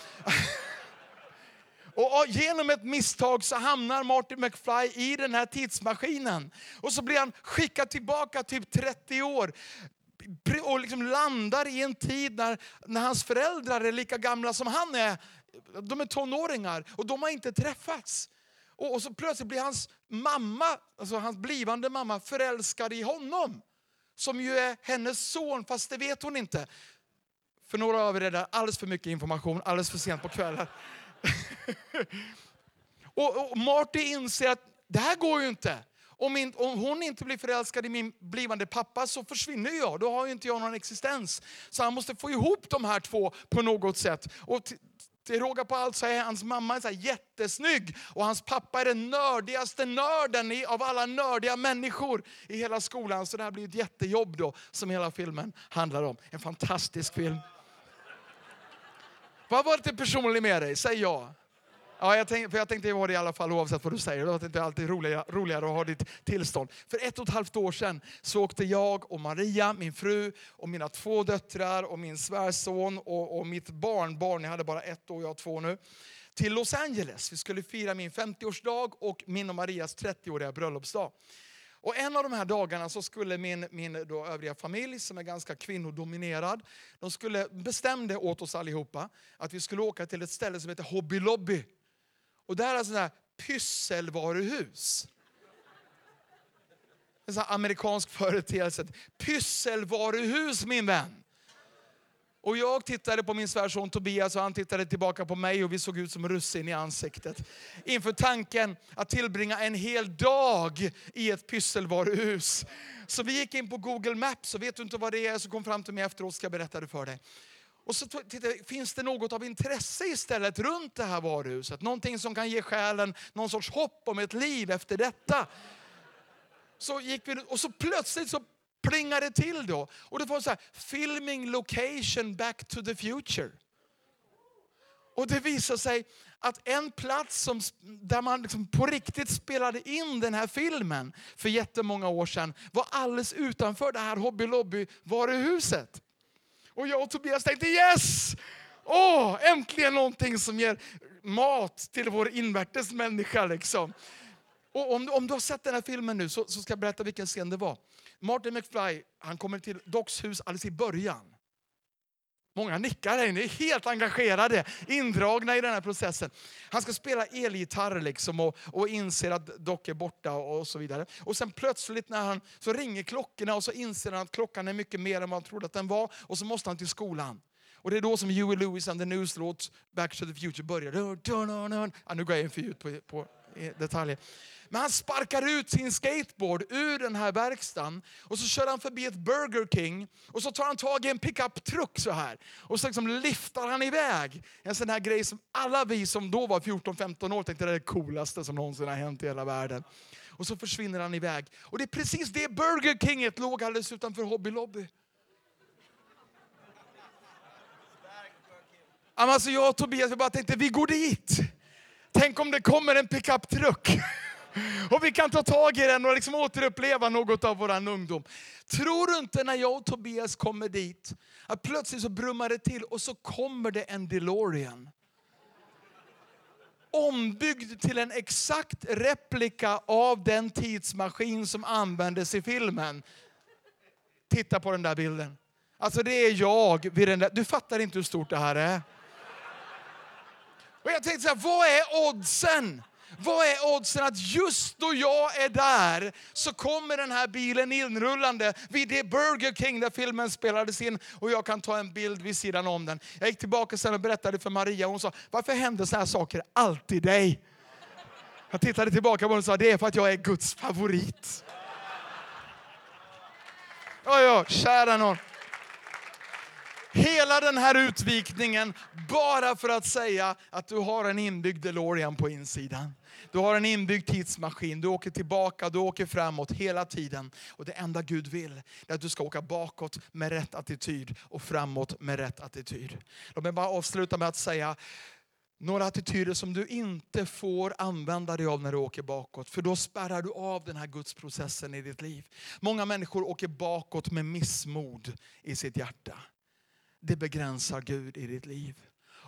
Och genom ett misstag så hamnar Martin McFly i den här tidsmaskinen. Och så blir han skickad tillbaka typ 30 år och liksom landar i en tid när, när hans föräldrar är lika gamla som han är. De är tonåringar och de har inte träffats. Och, och så plötsligt blir hans mamma, alltså hans blivande mamma förälskad i honom. Som ju är hennes son, fast det vet hon inte. För några av er är det alldeles för mycket information, alldeles för sent på kvällen. och, och Marty inser att det här går ju inte. Om, in, om, hon inte blir förälskad i min blivande pappa så försvinner jag. Då har ju inte jag någon existens. Så han måste få ihop de här två på något sätt. Och till råga på allt så är hans mamma så jättesnygg och hans pappa är den nördigaste nörden av alla nördiga människor i hela skolan. Så det här blir ett jättejobb då som hela filmen handlar om. En fantastisk film. Vad var lite personlig med dig? Säg ja. Ja, jag tänkte, för jag tänkte vara det i alla fall oavsett vad du säger. Det är alltid roligare, roligare att ha ditt tillstånd. För ett och ett halvt år sedan så åkte jag och Maria, min fru, och mina två döttrar och min svärson och, och mitt barnbarn, jag hade bara ett år, jag har två nu, till Los Angeles. Vi skulle fira min 50-årsdag och min och Marias 30-åriga bröllopsdag. Och en av de här dagarna så skulle min, min då övriga familj, som är ganska kvinnodominerad, de skulle bestämde åt oss allihopa att vi skulle åka till ett ställe som heter Hobby Lobby. Och det här är alltså sådana här pysselvaruhus. En sån amerikansk företeelse. Pysselvaruhus min vän. Och jag tittade på min svärson Tobias och han tittade tillbaka på mig och vi såg ut som russin i ansiktet. Inför tanken att tillbringa en hel dag i ett pysselvaruhus. Så vi gick in på Google Maps och vet du inte vad det är så kom fram till mig efteråt ska jag berätta det för dig. Och så titta, finns det något av intresse istället runt det här varuhuset? Någonting som kan ge själen någon sorts hopp om ett liv efter detta. Så gick vi, och så plötsligt så plingade det till då. Och det var så här, filming location back to the future. Och det visade sig att en plats som, där man liksom på riktigt spelade in den här filmen för jättemånga år sedan var alldeles utanför det här Hobby Lobby-varuhuset. Och jag och Tobias tänkte yes! Åh, oh, äntligen någonting som ger mat till vår invärtes människa. Liksom. Och om, om du har sett den här filmen nu så, så ska jag berätta vilken scen det var. Martin McFly han kommer till Docks hus alldeles i början. Många nickar här inne, är helt engagerade, indragna i den här processen. Han ska spela elgitarr liksom och, och inser att Dock är borta och och, så vidare. Och sen plötsligt när han, så ringer klockorna och så inser han att klockan är mycket mer än vad han trodde att den var. Och så måste han till skolan. Och det är då som Huey Lewis and the News låt Back to the Future börjar. Ja, nu går jag in för djupt på, på eh, detaljer. Men han sparkar ut sin skateboard ur den här verkstaden och så kör han förbi ett Burger King och så tar han tag i en pickup-truck så här. Och så liksom lyfter han iväg. En sån här grej som alla vi som då var 14-15 år tänkte det är det coolaste som någonsin har hänt i hela världen. Och så försvinner han iväg. Och det är precis det Burger Kinget låg alldeles utanför Hobby Lobby. Alltså jag och Tobias vi bara tänkte vi går dit. Tänk om det kommer en pickup-truck. Och vi kan ta tag i den och liksom återuppleva något av vår ungdom. Tror du inte när jag och Tobias kommer dit, att plötsligt så brummar det till och så kommer det en DeLorean. Ombyggd till en exakt replika av den tidsmaskin som användes i filmen. Titta på den där bilden. Alltså det är jag vid den där. Du fattar inte hur stort det här är. Och jag tänkte så här, vad är oddsen? Vad är oddsen att just då jag är där så kommer den här bilen inrullande vid det Burger King där filmen spelades in och jag kan ta en bild vid sidan om den. Jag gick tillbaka sen och berättade för Maria och hon sa, varför händer såna här saker alltid dig? Jag tittade tillbaka på och sa, det är för att jag är Guds favorit. Ja, ja, kära någon. Hela den här utvikningen bara för att säga att du har en inbyggd DeLorean på insidan. Du har en inbyggd tidsmaskin, du åker tillbaka, du åker framåt hela tiden. Och det enda Gud vill är att du ska åka bakåt med rätt attityd och framåt med rätt attityd. Låt mig bara avsluta med att säga några attityder som du inte får använda dig av när du åker bakåt. För då spärrar du av den här gudsprocessen i ditt liv. Många människor åker bakåt med missmod i sitt hjärta det begränsar Gud i ditt liv.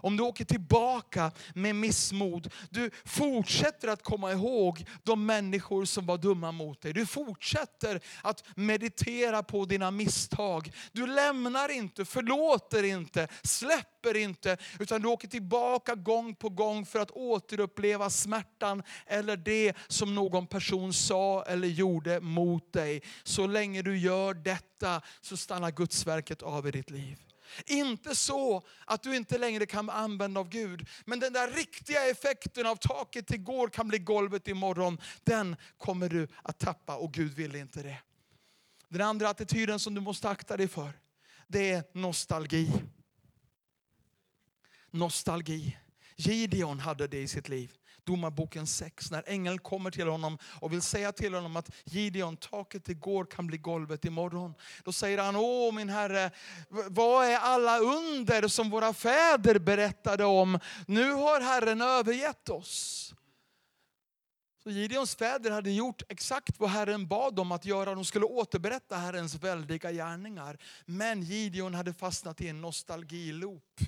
Om du åker tillbaka med missmod, du fortsätter att komma ihåg de människor som var dumma mot dig. Du fortsätter att meditera på dina misstag. Du lämnar inte, förlåter inte, släpper inte, utan du åker tillbaka gång på gång för att återuppleva smärtan eller det som någon person sa eller gjorde mot dig. Så länge du gör detta så stannar Gudsverket av i ditt liv. Inte så att du inte längre kan använda av Gud. Men den där riktiga effekten av taket igår kan bli golvet imorgon. Den kommer du att tappa och Gud vill inte det. Den andra attityden som du måste akta dig för, det är nostalgi. Nostalgi. Gideon hade det i sitt liv. Domarboken 6, när ängeln kommer till honom och vill säga till honom att Gideon, taket igår kan bli golvet imorgon. Då säger han, åh min herre, vad är alla under som våra fäder berättade om? Nu har Herren övergett oss. Så Gideons fäder hade gjort exakt vad Herren bad dem att göra. De skulle återberätta Herrens väldiga gärningar. Men Gideon hade fastnat i en nostalgiloop.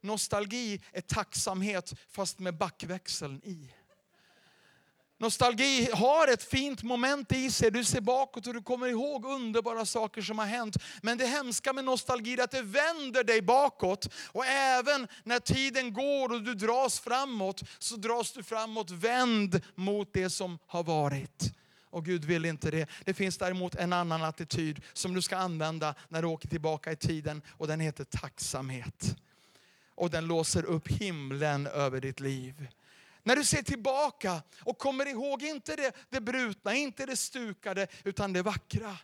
Nostalgi är tacksamhet fast med backväxeln i. Nostalgi har ett fint moment i sig. Du ser bakåt och du kommer ihåg underbara saker som har hänt. Men det hemska med nostalgi är att det vänder dig bakåt. Och även när tiden går och du dras framåt, så dras du framåt vänd mot det som har varit. Och Gud vill inte det. Det finns däremot en annan attityd som du ska använda när du åker tillbaka i tiden. Och den heter tacksamhet och den låser upp himlen över ditt liv. När du ser tillbaka och kommer ihåg inte det, det brutna, inte det stukade, utan det vackra.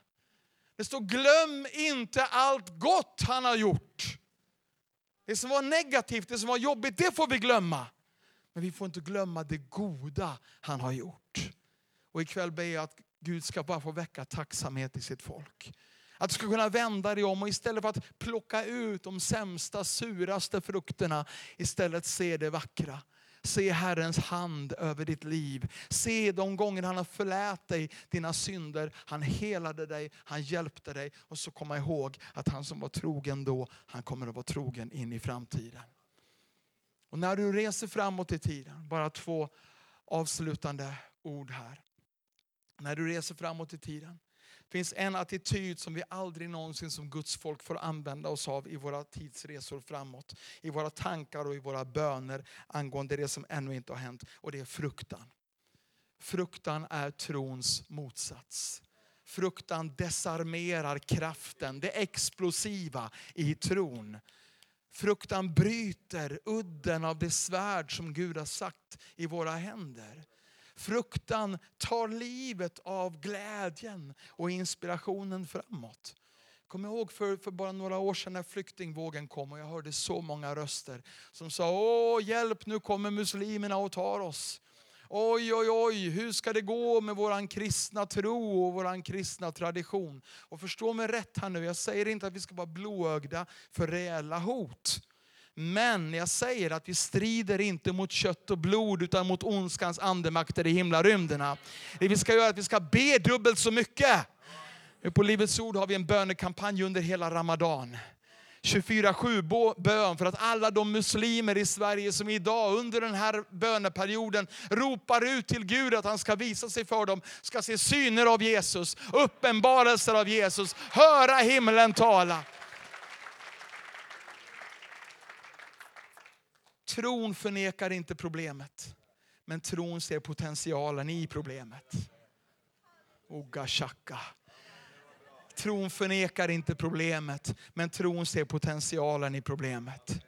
Det står glöm inte allt gott han har gjort. Det som var negativt, det som var jobbigt, det får vi glömma. Men vi får inte glömma det goda han har gjort. Och ikväll ber jag att Gud ska bara få väcka tacksamhet i sitt folk. Att du ska kunna vända dig om och istället för att plocka ut de sämsta, suraste frukterna, istället se det vackra. Se Herrens hand över ditt liv. Se de gånger han har förlät dig dina synder. Han helade dig, han hjälpte dig. Och så komma ihåg att han som var trogen då, han kommer att vara trogen in i framtiden. Och när du reser framåt i tiden, bara två avslutande ord här. När du reser framåt i tiden finns en attityd som vi aldrig någonsin som Guds folk får använda oss av i våra tidsresor framåt. I våra tankar och i våra böner angående det som ännu inte har hänt. Och det är fruktan. Fruktan är trons motsats. Fruktan desarmerar kraften, det explosiva i tron. Fruktan bryter udden av det svärd som Gud har sagt i våra händer fruktan tar livet av glädjen och inspirationen framåt. Kom ihåg för, för bara några år sedan när flyktingvågen kom och jag hörde så många röster som sa Åh hjälp nu kommer muslimerna och tar oss. Oj, oj, oj, hur ska det gå med våran kristna tro och våran kristna tradition? Och förstå mig rätt här nu, jag säger inte att vi ska vara blåögda för reella hot. Men jag säger att vi strider inte mot kött och blod utan mot ondskans andemakter i himlarymderna. Det vi ska göra är att vi ska be dubbelt så mycket. På Livets Ord har vi en bönekampanj under hela Ramadan. 24-7-bön för att alla de muslimer i Sverige som idag under den här böneperioden ropar ut till Gud att han ska visa sig för dem, ska se syner av Jesus, uppenbarelser av Jesus, höra himlen tala. Tron förnekar inte problemet, men tron ser potentialen i problemet. Oga shaka. Tron förnekar inte problemet, men tron ser potentialen i problemet.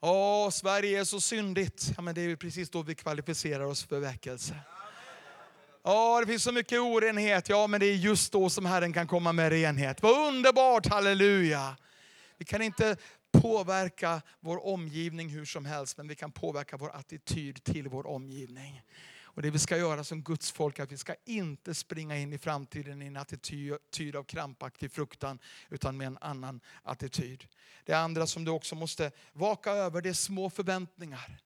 Åh, Sverige är så syndigt. Ja, men det är ju precis då vi kvalificerar oss för väckelse. Ja, det finns så mycket orenhet. Ja, men det är just då som Herren kan komma med renhet. Vad underbart, halleluja! Vi kan inte påverka vår omgivning hur som helst, men vi kan påverka vår attityd till vår omgivning. Och det vi ska göra som Guds folk är att vi ska inte springa in i framtiden i en attityd av krampaktig fruktan, utan med en annan attityd. Det andra som du också måste vaka över, det är små förväntningar.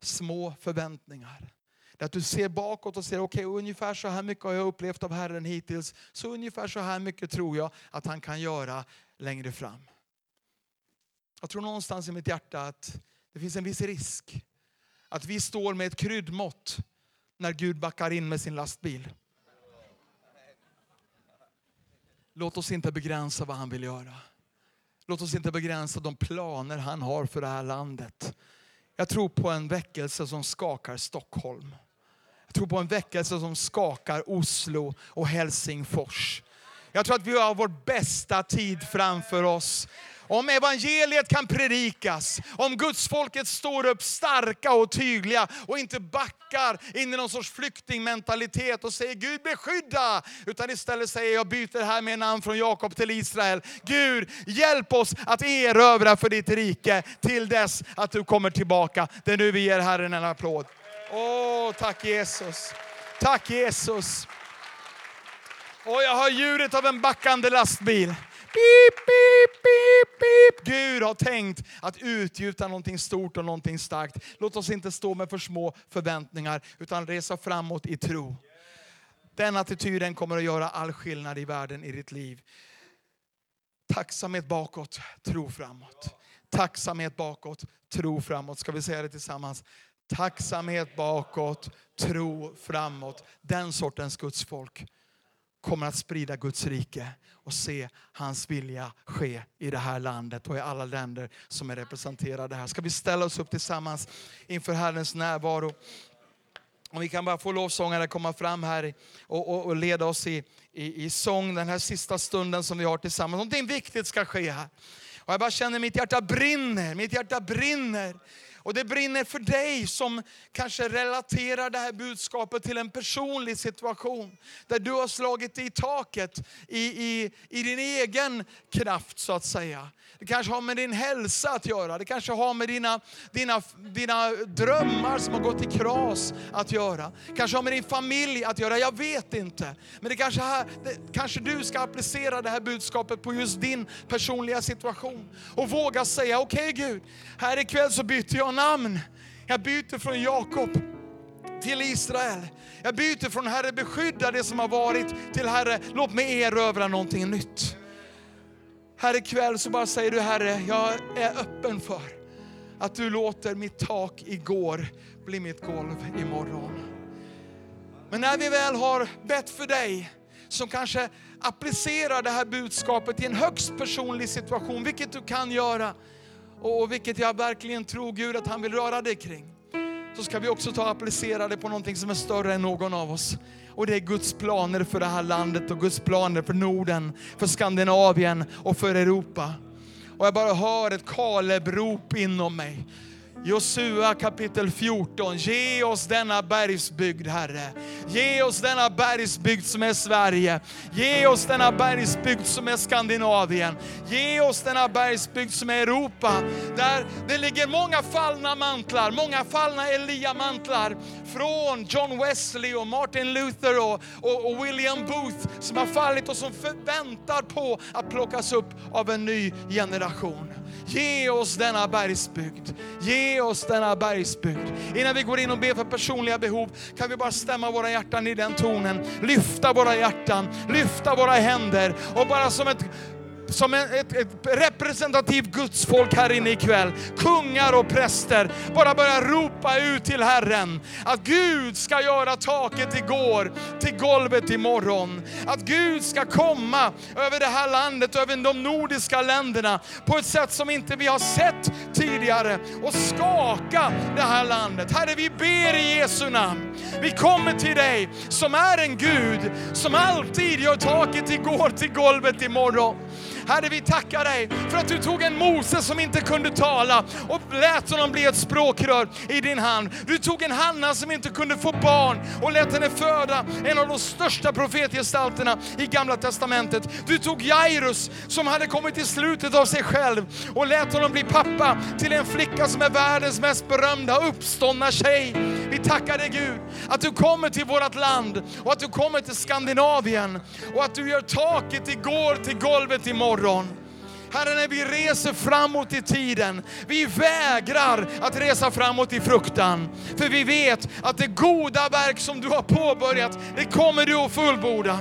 Små förväntningar. Det är att du ser bakåt och ser, okej ungefär så här mycket har jag upplevt av Herren hittills, så ungefär så här mycket tror jag att han kan göra längre fram. Jag tror någonstans i mitt hjärta att det finns en viss risk att vi står med ett kryddmått när Gud backar in med sin lastbil. Låt oss inte begränsa vad han vill göra. Låt oss inte begränsa de planer han har för det här landet. Jag tror på en väckelse som skakar Stockholm. Jag tror på en väckelse som skakar Oslo och Helsingfors. Jag tror att vi har vår bästa tid framför oss. Om evangeliet kan predikas, om Guds folket står upp starka och tydliga och inte backar in i någon sorts flyktingmentalitet och säger Gud beskydda, utan istället säger jag byter här med namn från Jakob till Israel. Gud, hjälp oss att erövra för ditt rike till dess att du kommer tillbaka. Det är nu vi ger Herren en applåd. Åh, tack Jesus. Tack Jesus. Och jag hör ljudet av en backande lastbil. Pip, pip, pip, pip. Gud har tänkt att utgjuta någonting stort och någonting starkt. Låt oss inte stå med för små förväntningar utan resa framåt i tro. Den attityden kommer att göra all skillnad i världen, i ditt liv. Tacksamhet bakåt, tro framåt. Tacksamhet bakåt, tro framåt. Ska vi säga det tillsammans? Tacksamhet bakåt, tro framåt. Den sortens Guds folk kommer att sprida Guds rike och se hans vilja ske i det här landet och i alla länder som är representerade här. Ska vi ställa oss upp tillsammans inför Herrens närvaro? Om vi kan bara få lovsångare komma fram här och, och, och leda oss i, i, i sång den här sista stunden som vi har tillsammans. Någonting viktigt ska ske här. Och jag bara känner mitt hjärta brinner, mitt hjärta brinner. Och det brinner för dig som kanske relaterar det här budskapet till en personlig situation. Där du har slagit i taket i, i, i din egen kraft så att säga. Det kanske har med din hälsa att göra. Det kanske har med dina, dina, dina drömmar som har gått i kras att göra. kanske har med din familj att göra. Jag vet inte. Men det kanske, här, det, kanske du ska applicera det här budskapet på just din personliga situation. Och våga säga, okej okay, Gud, här ikväll så byter jag namn. Jag byter från Jakob till Israel. Jag byter från Herre beskydda det som har varit till Herre låt mig erövra någonting nytt. Här ikväll så bara säger du Herre, jag är öppen för att du låter mitt tak igår bli mitt golv imorgon. Men när vi väl har bett för dig som kanske applicerar det här budskapet i en högst personlig situation, vilket du kan göra och vilket jag verkligen tror Gud att han vill röra dig kring. Så ska vi också ta och applicera det på någonting som är större än någon av oss. Och det är Guds planer för det här landet och Guds planer för Norden, för Skandinavien och för Europa. Och jag bara hör ett Kalebrop inom mig. Josua kapitel 14. Ge oss denna bergsbygd, Herre. Ge oss denna bergsbygd som är Sverige. Ge oss denna bergsbygd som är Skandinavien. Ge oss denna bergsbygd som är Europa. Där det ligger många fallna mantlar, många fallna Elia-mantlar från John Wesley och Martin Luther och, och, och William Booth som har fallit och som förväntar på att plockas upp av en ny generation. Ge oss denna bergsbygd. Ge oss denna bergsbygd. Innan vi går in och ber för personliga behov kan vi bara stämma våra hjärtan i den tonen. Lyfta våra hjärtan, lyfta våra händer och bara som ett som ett, ett representativt gudsfolk här inne ikväll, kungar och präster, bara börja ropa ut till Herren att Gud ska göra taket igår till golvet imorgon. Att Gud ska komma över det här landet, över de nordiska länderna på ett sätt som inte vi har sett tidigare och skaka det här landet. Herre, vi ber i Jesu namn. Vi kommer till dig som är en Gud som alltid gör taket igår till golvet imorgon. Herre, vi tackar dig för att du tog en Mose som inte kunde tala. Och lät honom bli ett språkrör i din hand. Du tog en Hanna som inte kunde få barn och lät henne föda en av de största profetgestalterna i Gamla Testamentet. Du tog Jairus som hade kommit till slutet av sig själv och lät honom bli pappa till en flicka som är världens mest berömda uppståndna tjej. Vi tackar dig Gud att du kommer till vårt land och att du kommer till Skandinavien och att du gör taket igår till golvet imorgon. Herre, när vi reser framåt i tiden, vi vägrar att resa framåt i fruktan. För vi vet att det goda verk som du har påbörjat, det kommer du att fullborda.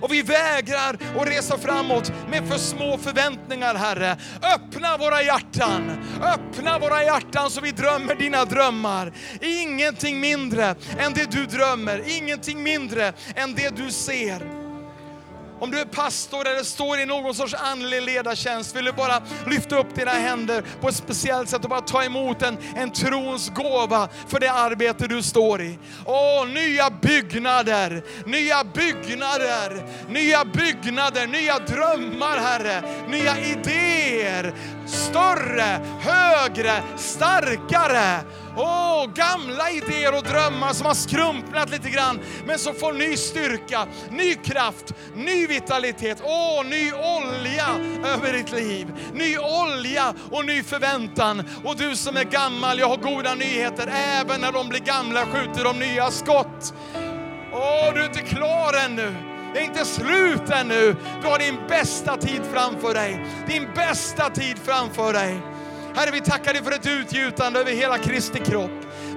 Och vi vägrar att resa framåt med för små förväntningar, Herre. Öppna våra hjärtan, öppna våra hjärtan så vi drömmer dina drömmar. Ingenting mindre än det du drömmer, ingenting mindre än det du ser. Om du är pastor eller står i någon sorts andlig ledartjänst, vill du bara lyfta upp dina händer på ett speciellt sätt och bara ta emot en, en trons gåva för det arbete du står i. Åh, nya byggnader, nya byggnader, nya byggnader, nya drömmar Herre, nya idéer, större, högre, starkare. Åh, gamla idéer och drömmar som har skrumpnat lite grann, men som får ny styrka, ny kraft, ny vitalitet. Åh, ny olja över ditt liv. Ny olja och ny förväntan. Och du som är gammal, jag har goda nyheter. Även när de blir gamla skjuter de nya skott. Åh, du är inte klar ännu. Det är inte slut ännu. Du har din bästa tid framför dig. Din bästa tid framför dig. Herre, vi tackar dig för ett utgjutande över hela Kristi kropp.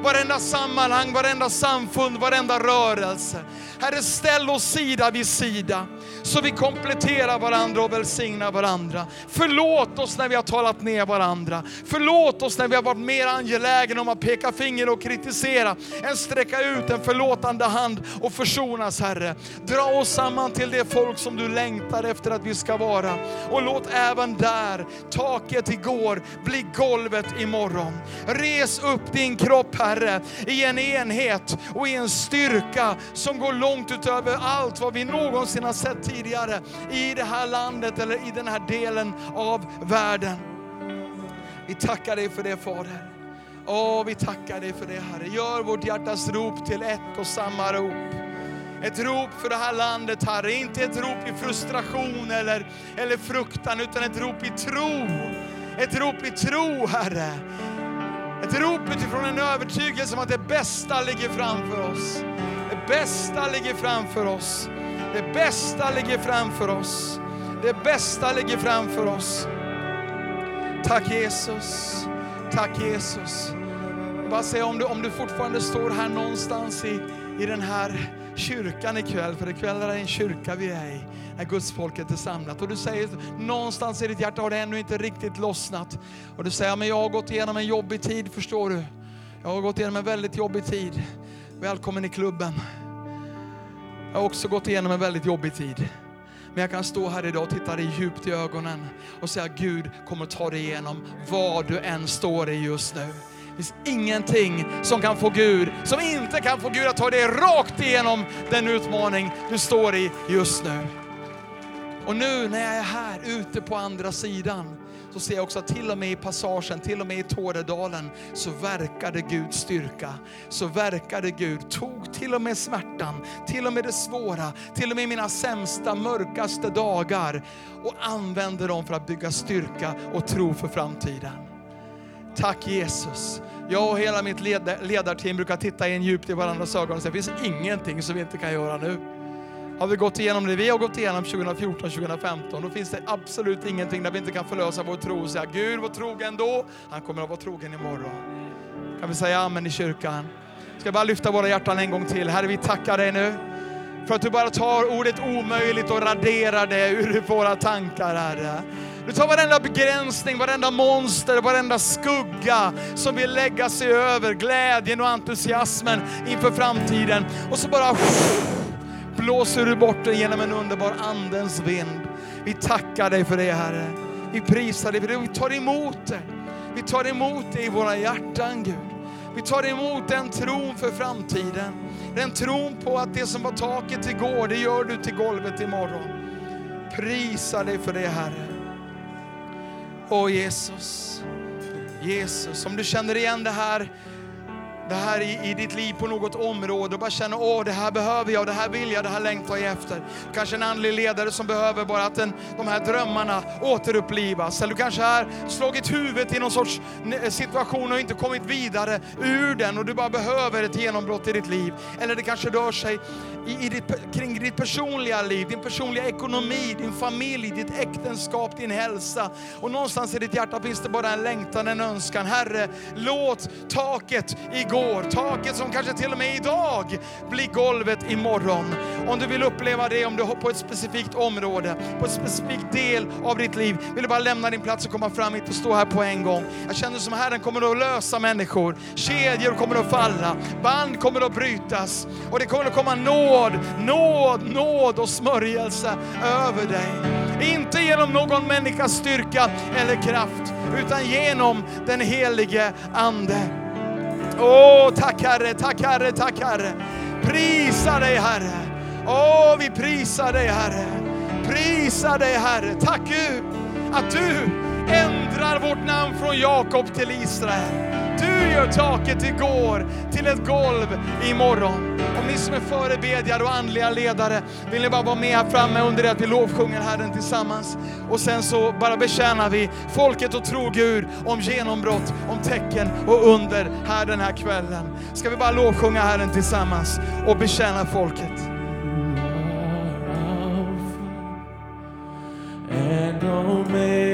Varenda sammanhang, varenda samfund, varenda rörelse. Herre, ställ oss sida vid sida så vi kompletterar varandra och välsignar varandra. Förlåt oss när vi har talat ner varandra. Förlåt oss när vi har varit mer angelägna om att peka finger och kritisera än sträcka ut en förlåtande hand och försonas, Herre. Dra oss samman till det folk som du längtar efter att vi ska vara. Och låt även där, taket igår, bli golvet imorgon. Res upp din kropp, Herre, i en enhet och i en styrka som går långt utöver allt vad vi någonsin har sett tidigare i det här landet eller i den här delen av världen. Vi tackar dig för det Fader. Åh, vi tackar dig för det Herre. Gör vårt hjärtas rop till ett och samma rop. Ett rop för det här landet Herre, inte ett rop i frustration eller, eller fruktan utan ett rop i tro. Ett rop i tro Herre. Ett rop utifrån en övertygelse om att det bästa ligger framför oss. Det bästa ligger framför oss. Det bästa ligger framför oss. Det bästa ligger framför oss. Tack Jesus. Tack Jesus. Jag bara säga om du, om du fortfarande står här någonstans i, i den här kyrkan ikväll, för ikväll är det en kyrka vi är i, när Guds folket är samlat. Och du säger någonstans i ditt hjärta har det ännu inte riktigt lossnat. Och du säger, men jag har gått igenom en jobbig tid, förstår du. Jag har gått igenom en väldigt jobbig tid. Välkommen i klubben. Jag har också gått igenom en väldigt jobbig tid. Men jag kan stå här idag och titta dig djupt i ögonen och säga Gud kommer ta dig igenom vad du än står i just nu. Det finns ingenting som kan få Gud, som inte kan få Gud att ta dig rakt igenom den utmaning du står i just nu. Och nu när jag är här ute på andra sidan så ser jag också att till och med i passagen, till och med i Tåredalen, så verkade Gud styrka. Så verkade Gud, tog till och med smärtan, till och med det svåra, till och med mina sämsta, mörkaste dagar och använde dem för att bygga styrka och tro för framtiden. Tack Jesus. Jag och hela mitt led- ledarteam brukar titta in djupt i varandras ögon och säga, det finns ingenting som vi inte kan göra nu. Har vi gått igenom det vi har gått igenom 2014, 2015, då finns det absolut ingenting där vi inte kan förlösa vår tro och säga Gud var trogen då, han kommer att vara trogen imorgon. Kan vi säga amen i kyrkan? Ska bara lyfta våra hjärtan en gång till. Herre, vi tackar dig nu för att du bara tar ordet omöjligt och raderar det ur våra tankar, Herre. Du tar varenda begränsning, varenda monster, varenda skugga som vill lägga sig över glädjen och entusiasmen inför framtiden. Och så bara blåser du bort det genom en underbar andens vind. Vi tackar dig för det Herre. Vi prisar dig för det. Vi tar emot det. Vi tar emot det i våra hjärtan Gud. Vi tar emot den tron för framtiden. Den tron på att det som var taket igår, det gör du till golvet imorgon. Prisa dig för det Herre. Åh Jesus. Jesus, om du känner igen det här det här i, i ditt liv på något område och bara känner åh det här behöver jag, det här vill jag, det här längtar jag efter. Kanske en andlig ledare som behöver bara att den, de här drömmarna återupplivas. Eller du kanske har slagit huvudet i någon sorts situation och inte kommit vidare ur den och du bara behöver ett genombrott i ditt liv. Eller det kanske rör sig i, i ditt, kring ditt personliga liv, din personliga ekonomi, din familj, ditt äktenskap, din hälsa. Och någonstans i ditt hjärta finns det bara en längtan, en önskan. Herre, låt taket igår, taket som kanske till och med idag blir golvet imorgon. Om du vill uppleva det, om du på ett specifikt område, på ett specifikt del av ditt liv, vill du bara lämna din plats och komma fram hit och stå här på en gång. Jag känner som Herren kommer att lösa människor, kedjor kommer att falla, band kommer att brytas och det kommer att komma nåd, nåd, nåd och smörjelse över dig. Inte genom någon människas styrka eller kraft, utan genom den helige Ande. Åh, tack Herre, tack Herre, tack Herre. Prisa dig Herre. Åh, vi prisar dig Herre. Prisa dig Herre. Tack Gud att du ändrar vårt namn från Jakob till Israel du gör taket igår till ett golv imorgon. Om ni som är förebedjare och andliga ledare, vill ni bara vara med här framme under det att vi lovsjunger Herren tillsammans. Och sen så bara betjänar vi folket och tror Gud om genombrott, om tecken och under här den här kvällen. Ska vi bara lovsjunga Herren tillsammans och betjäna folket. And omega.